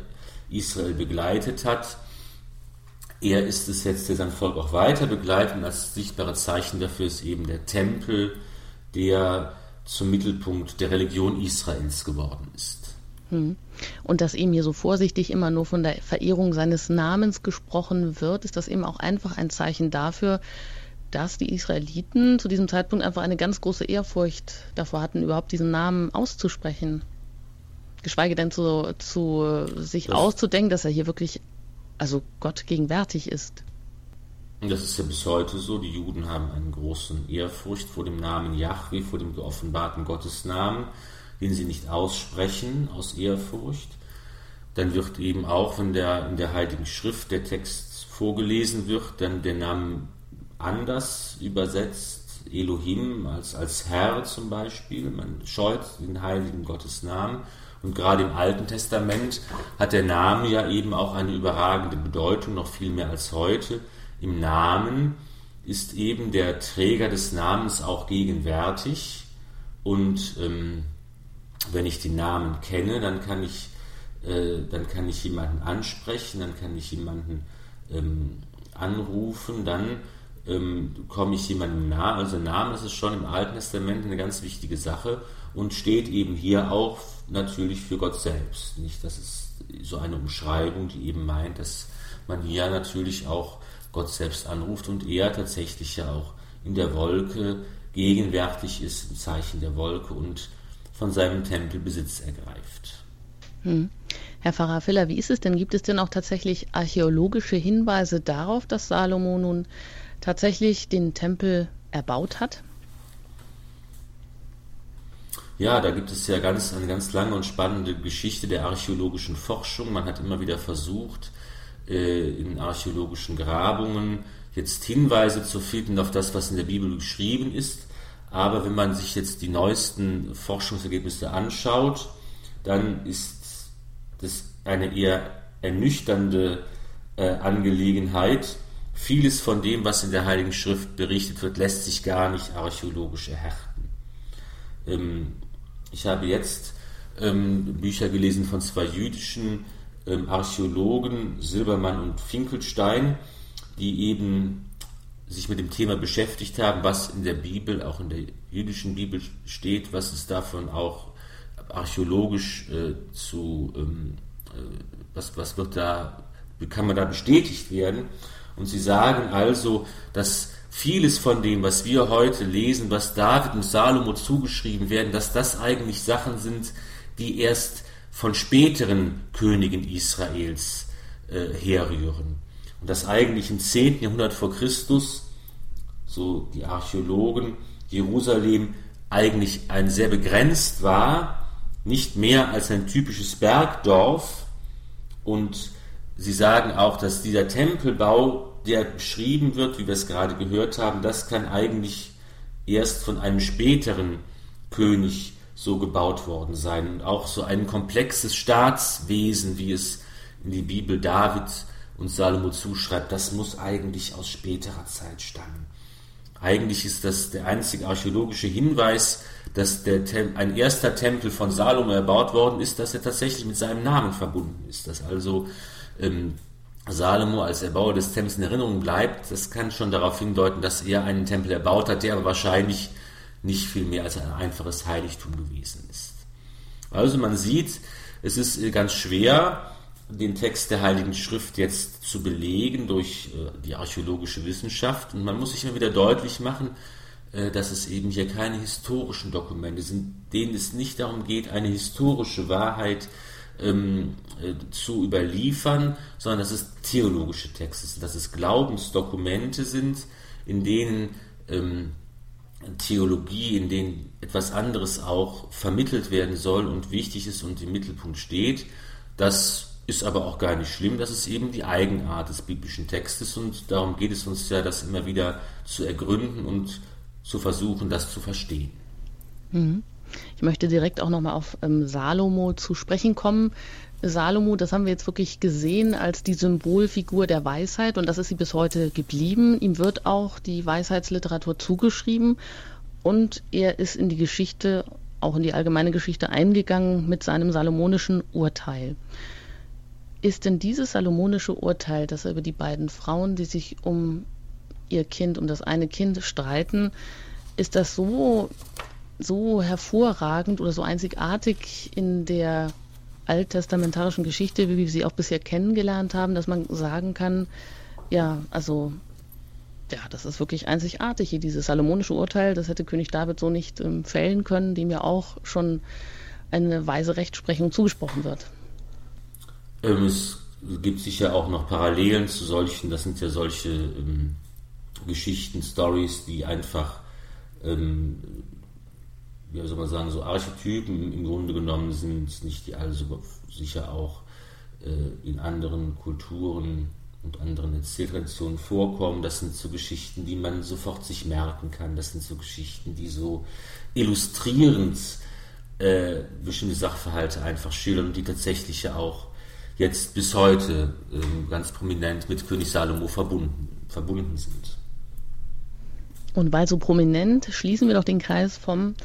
B: Israel begleitet hat. Er ist es jetzt, der sein Volk auch weiter begleitet und als sichtbare Zeichen dafür ist eben der Tempel, der zum Mittelpunkt der Religion Israels geworden ist.
A: Hm. Und dass eben hier so vorsichtig immer nur von der Verehrung seines Namens gesprochen wird, ist das eben auch einfach ein Zeichen dafür, dass die Israeliten zu diesem Zeitpunkt einfach eine ganz große Ehrfurcht davor hatten, überhaupt diesen Namen auszusprechen. Geschweige denn zu, zu sich das auszudenken, dass er hier wirklich, also Gott gegenwärtig ist.
B: Das ist ja bis heute so. Die Juden haben einen großen Ehrfurcht vor dem Namen Yahweh, vor dem geoffenbarten Gottesnamen, den sie nicht aussprechen aus Ehrfurcht. Dann wird eben auch, wenn der, in der Heiligen Schrift der Text vorgelesen wird, dann der Name anders übersetzt, Elohim als, als Herr zum Beispiel. Man scheut den heiligen Gottes Namen. Und gerade im Alten Testament hat der Name ja eben auch eine überragende Bedeutung, noch viel mehr als heute. Im Namen ist eben der Träger des Namens auch gegenwärtig. Und ähm, wenn ich den Namen kenne, dann kann ich, äh, dann kann ich jemanden ansprechen, dann kann ich jemanden ähm, anrufen, dann ähm, komme ich jemandem nah. Also Name ist es schon im Alten Testament eine ganz wichtige Sache und steht eben hier auch natürlich für Gott selbst. Nicht, das ist so eine Umschreibung, die eben meint, dass man hier natürlich auch Gott selbst anruft und er tatsächlich ja auch in der Wolke gegenwärtig ist, im Zeichen der Wolke und von seinem Tempel Besitz ergreift.
A: Hm. Herr Pfarrer Filler, wie ist es denn? Gibt es denn auch tatsächlich archäologische Hinweise darauf, dass Salomo nun tatsächlich den Tempel erbaut hat?
B: Ja, da gibt es ja ganz, eine ganz lange und spannende Geschichte der archäologischen Forschung. Man hat immer wieder versucht, äh, in archäologischen Grabungen jetzt Hinweise zu finden auf das, was in der Bibel geschrieben ist. Aber wenn man sich jetzt die neuesten Forschungsergebnisse anschaut, dann ist das eine eher ernüchternde äh, Angelegenheit, Vieles von dem, was in der Heiligen Schrift berichtet wird, lässt sich gar nicht archäologisch erhärten. Ähm, ich habe jetzt ähm, Bücher gelesen von zwei jüdischen ähm, Archäologen, Silbermann und Finkelstein, die eben sich mit dem Thema beschäftigt haben, was in der Bibel, auch in der jüdischen Bibel steht, was es davon auch archäologisch äh, zu, ähm, äh, was, was wird da, kann man da bestätigt werden. Und sie sagen also, dass vieles von dem, was wir heute lesen, was David und Salomo zugeschrieben werden, dass das eigentlich Sachen sind, die erst von späteren Königen Israels äh, herrühren. Und dass eigentlich im 10. Jahrhundert vor Christus, so die Archäologen, Jerusalem eigentlich ein sehr begrenzt war, nicht mehr als ein typisches Bergdorf und Sie sagen auch, dass dieser Tempelbau, der beschrieben wird, wie wir es gerade gehört haben, das kann eigentlich erst von einem späteren König so gebaut worden sein. Und auch so ein komplexes Staatswesen, wie es in die Bibel David und Salomo zuschreibt, das muss eigentlich aus späterer Zeit stammen. Eigentlich ist das der einzige archäologische Hinweis, dass der, ein erster Tempel von Salomo erbaut worden ist, dass er tatsächlich mit seinem Namen verbunden ist. Dass also ähm, Salomo als Erbauer des Tempels in Erinnerung bleibt, das kann schon darauf hindeuten, dass er einen Tempel erbaut hat, der aber wahrscheinlich nicht viel mehr als ein einfaches Heiligtum gewesen ist. Also man sieht, es ist äh, ganz schwer, den Text der Heiligen Schrift jetzt zu belegen durch äh, die archäologische Wissenschaft. Und man muss sich immer wieder deutlich machen, äh, dass es eben hier keine historischen Dokumente sind, denen es nicht darum geht, eine historische Wahrheit ähm, äh, zu überliefern, sondern dass es theologische Texte sind, dass es Glaubensdokumente sind, in denen ähm, Theologie, in denen etwas anderes auch vermittelt werden soll und wichtig ist und im Mittelpunkt steht. Das ist aber auch gar nicht schlimm, das ist eben die Eigenart des biblischen Textes und darum geht es uns ja, das immer wieder zu ergründen und zu versuchen, das zu verstehen.
A: Mhm. Ich möchte direkt auch nochmal auf ähm, Salomo zu sprechen kommen. Salomo, das haben wir jetzt wirklich gesehen als die Symbolfigur der Weisheit und das ist sie bis heute geblieben. Ihm wird auch die Weisheitsliteratur zugeschrieben und er ist in die Geschichte, auch in die allgemeine Geschichte eingegangen mit seinem salomonischen Urteil. Ist denn dieses salomonische Urteil, das er über die beiden Frauen, die sich um ihr Kind, um das eine Kind streiten, ist das so, so hervorragend oder so einzigartig in der alttestamentarischen Geschichte, wie wir sie auch bisher kennengelernt haben, dass man sagen kann, ja, also ja, das ist wirklich einzigartig hier, dieses salomonische Urteil, das hätte König David so nicht ähm, fällen können, dem ja auch schon eine weise Rechtsprechung zugesprochen wird.
B: Ähm, es gibt sicher auch noch Parallelen zu solchen, das sind ja solche ähm, Geschichten, Stories, die einfach, ähm, wie soll man sagen, so Archetypen im Grunde genommen sind, nicht die alle so sicher auch äh, in anderen Kulturen und anderen Erzähltraditionen vorkommen. Das sind so Geschichten, die man sofort sich merken kann. Das sind so Geschichten, die so illustrierend äh, bestimmte Sachverhalte einfach schildern die tatsächlich ja auch jetzt bis heute äh, ganz prominent mit König Salomo verbunden, verbunden sind.
A: Und weil so prominent, schließen wir doch den Kreis vom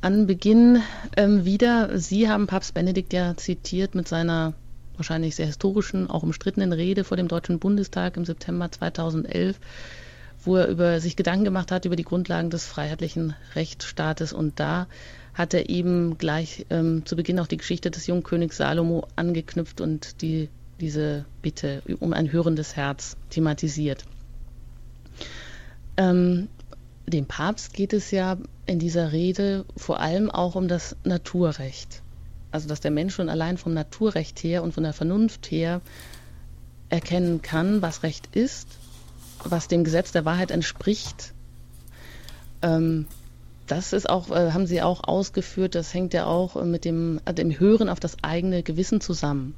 A: Anbeginn ähm, wieder. Sie haben Papst Benedikt ja zitiert mit seiner wahrscheinlich sehr historischen, auch umstrittenen Rede vor dem Deutschen Bundestag im September 2011, wo er über sich Gedanken gemacht hat über die Grundlagen des freiheitlichen Rechtsstaates. Und da hat er eben gleich ähm, zu Beginn auch die Geschichte des jungen Königs Salomo angeknüpft und die, diese Bitte um ein hörendes Herz thematisiert. Ähm, dem Papst geht es ja in dieser Rede vor allem auch um das Naturrecht. Also dass der Mensch schon allein vom Naturrecht her und von der Vernunft her erkennen kann, was Recht ist, was dem Gesetz der Wahrheit entspricht. Ähm, das ist auch, äh, haben Sie auch ausgeführt, das hängt ja auch mit dem, äh, dem Hören auf das eigene Gewissen zusammen.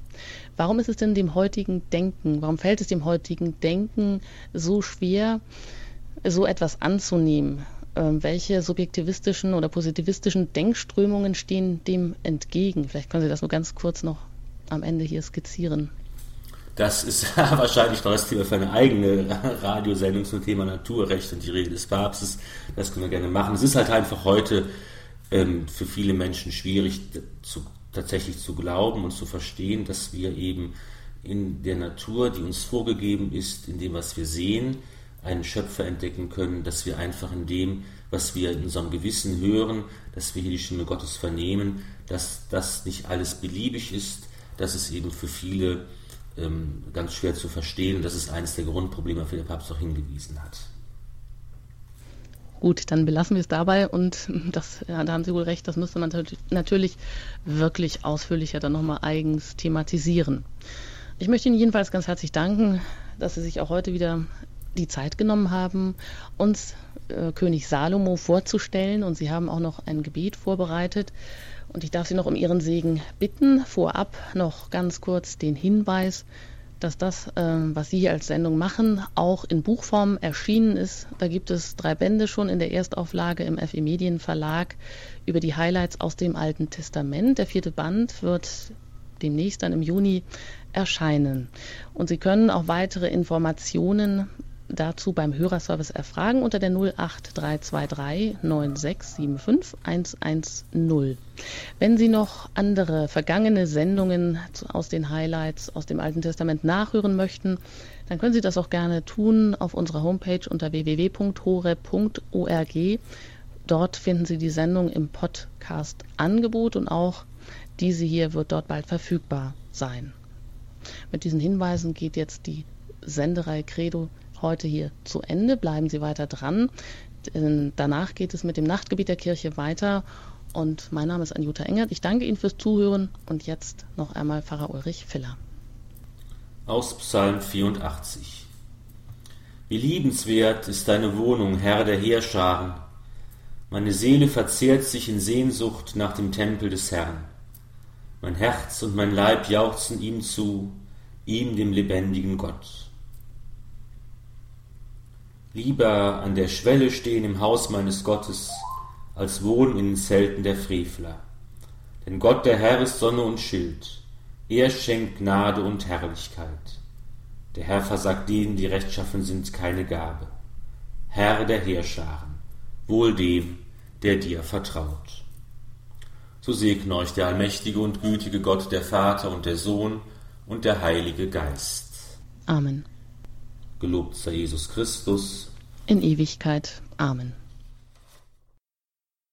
A: Warum ist es denn dem heutigen Denken, warum fällt es dem heutigen Denken so schwer, so etwas anzunehmen? Ähm, welche subjektivistischen oder positivistischen Denkströmungen stehen dem entgegen? Vielleicht können Sie das nur ganz kurz noch am Ende hier skizzieren.
B: Das ist <laughs> wahrscheinlich noch das Thema für eine eigene Radiosendung zum Thema Naturrecht und die Rede des Papstes. Das können wir gerne machen. Es ist halt einfach heute ähm, für viele Menschen schwierig, zu, tatsächlich zu glauben und zu verstehen, dass wir eben in der Natur, die uns vorgegeben ist, in dem, was wir sehen, einen Schöpfer entdecken können, dass wir einfach in dem, was wir in unserem Gewissen hören, dass wir hier die Stimme Gottes vernehmen, dass das nicht alles beliebig ist, dass es eben für viele ähm, ganz schwer zu verstehen. Das ist eines der Grundprobleme, auf die der Papst auch hingewiesen hat.
A: Gut, dann belassen wir es dabei und das, ja, da haben Sie wohl recht, das müsste man natürlich wirklich ausführlicher dann nochmal eigens thematisieren. Ich möchte Ihnen jedenfalls ganz herzlich danken, dass Sie sich auch heute wieder die Zeit genommen haben, uns äh, König Salomo vorzustellen und Sie haben auch noch ein Gebet vorbereitet. Und ich darf Sie noch um Ihren Segen bitten. Vorab noch ganz kurz den Hinweis, dass das, äh, was Sie hier als Sendung machen, auch in Buchform erschienen ist. Da gibt es drei Bände schon in der Erstauflage im FE Medien Verlag über die Highlights aus dem Alten Testament. Der vierte Band wird demnächst dann im Juni erscheinen. Und Sie können auch weitere Informationen dazu beim Hörerservice erfragen unter der 08323 9675 110. Wenn Sie noch andere vergangene Sendungen aus den Highlights aus dem Alten Testament nachhören möchten, dann können Sie das auch gerne tun auf unserer Homepage unter www.hore.org. Dort finden Sie die Sendung im Podcast-Angebot und auch diese hier wird dort bald verfügbar sein. Mit diesen Hinweisen geht jetzt die Senderei Credo heute hier zu Ende. Bleiben Sie weiter dran. Danach geht es mit dem Nachtgebiet der Kirche weiter. Und mein Name ist Anjuta Engert. Ich danke Ihnen fürs Zuhören und jetzt noch einmal Pfarrer Ulrich Filler.
B: Aus Psalm 84. Wie liebenswert ist deine Wohnung, Herr der Heerscharen. Meine Seele verzehrt sich in Sehnsucht nach dem Tempel des Herrn. Mein Herz und mein Leib jauchzen ihm zu, ihm dem lebendigen Gott lieber an der Schwelle stehen im Haus meines Gottes, als wohnen in den Zelten der Frevler. Denn Gott der Herr ist Sonne und Schild, er schenkt Gnade und Herrlichkeit. Der Herr versagt denen, die rechtschaffen sind, keine Gabe. Herr der Heerscharen, wohl dem, der dir vertraut. So segne euch der allmächtige und gütige Gott, der Vater und der Sohn und der Heilige Geist.
A: Amen.
B: Gelobt sei Jesus Christus.
A: In Ewigkeit. Amen.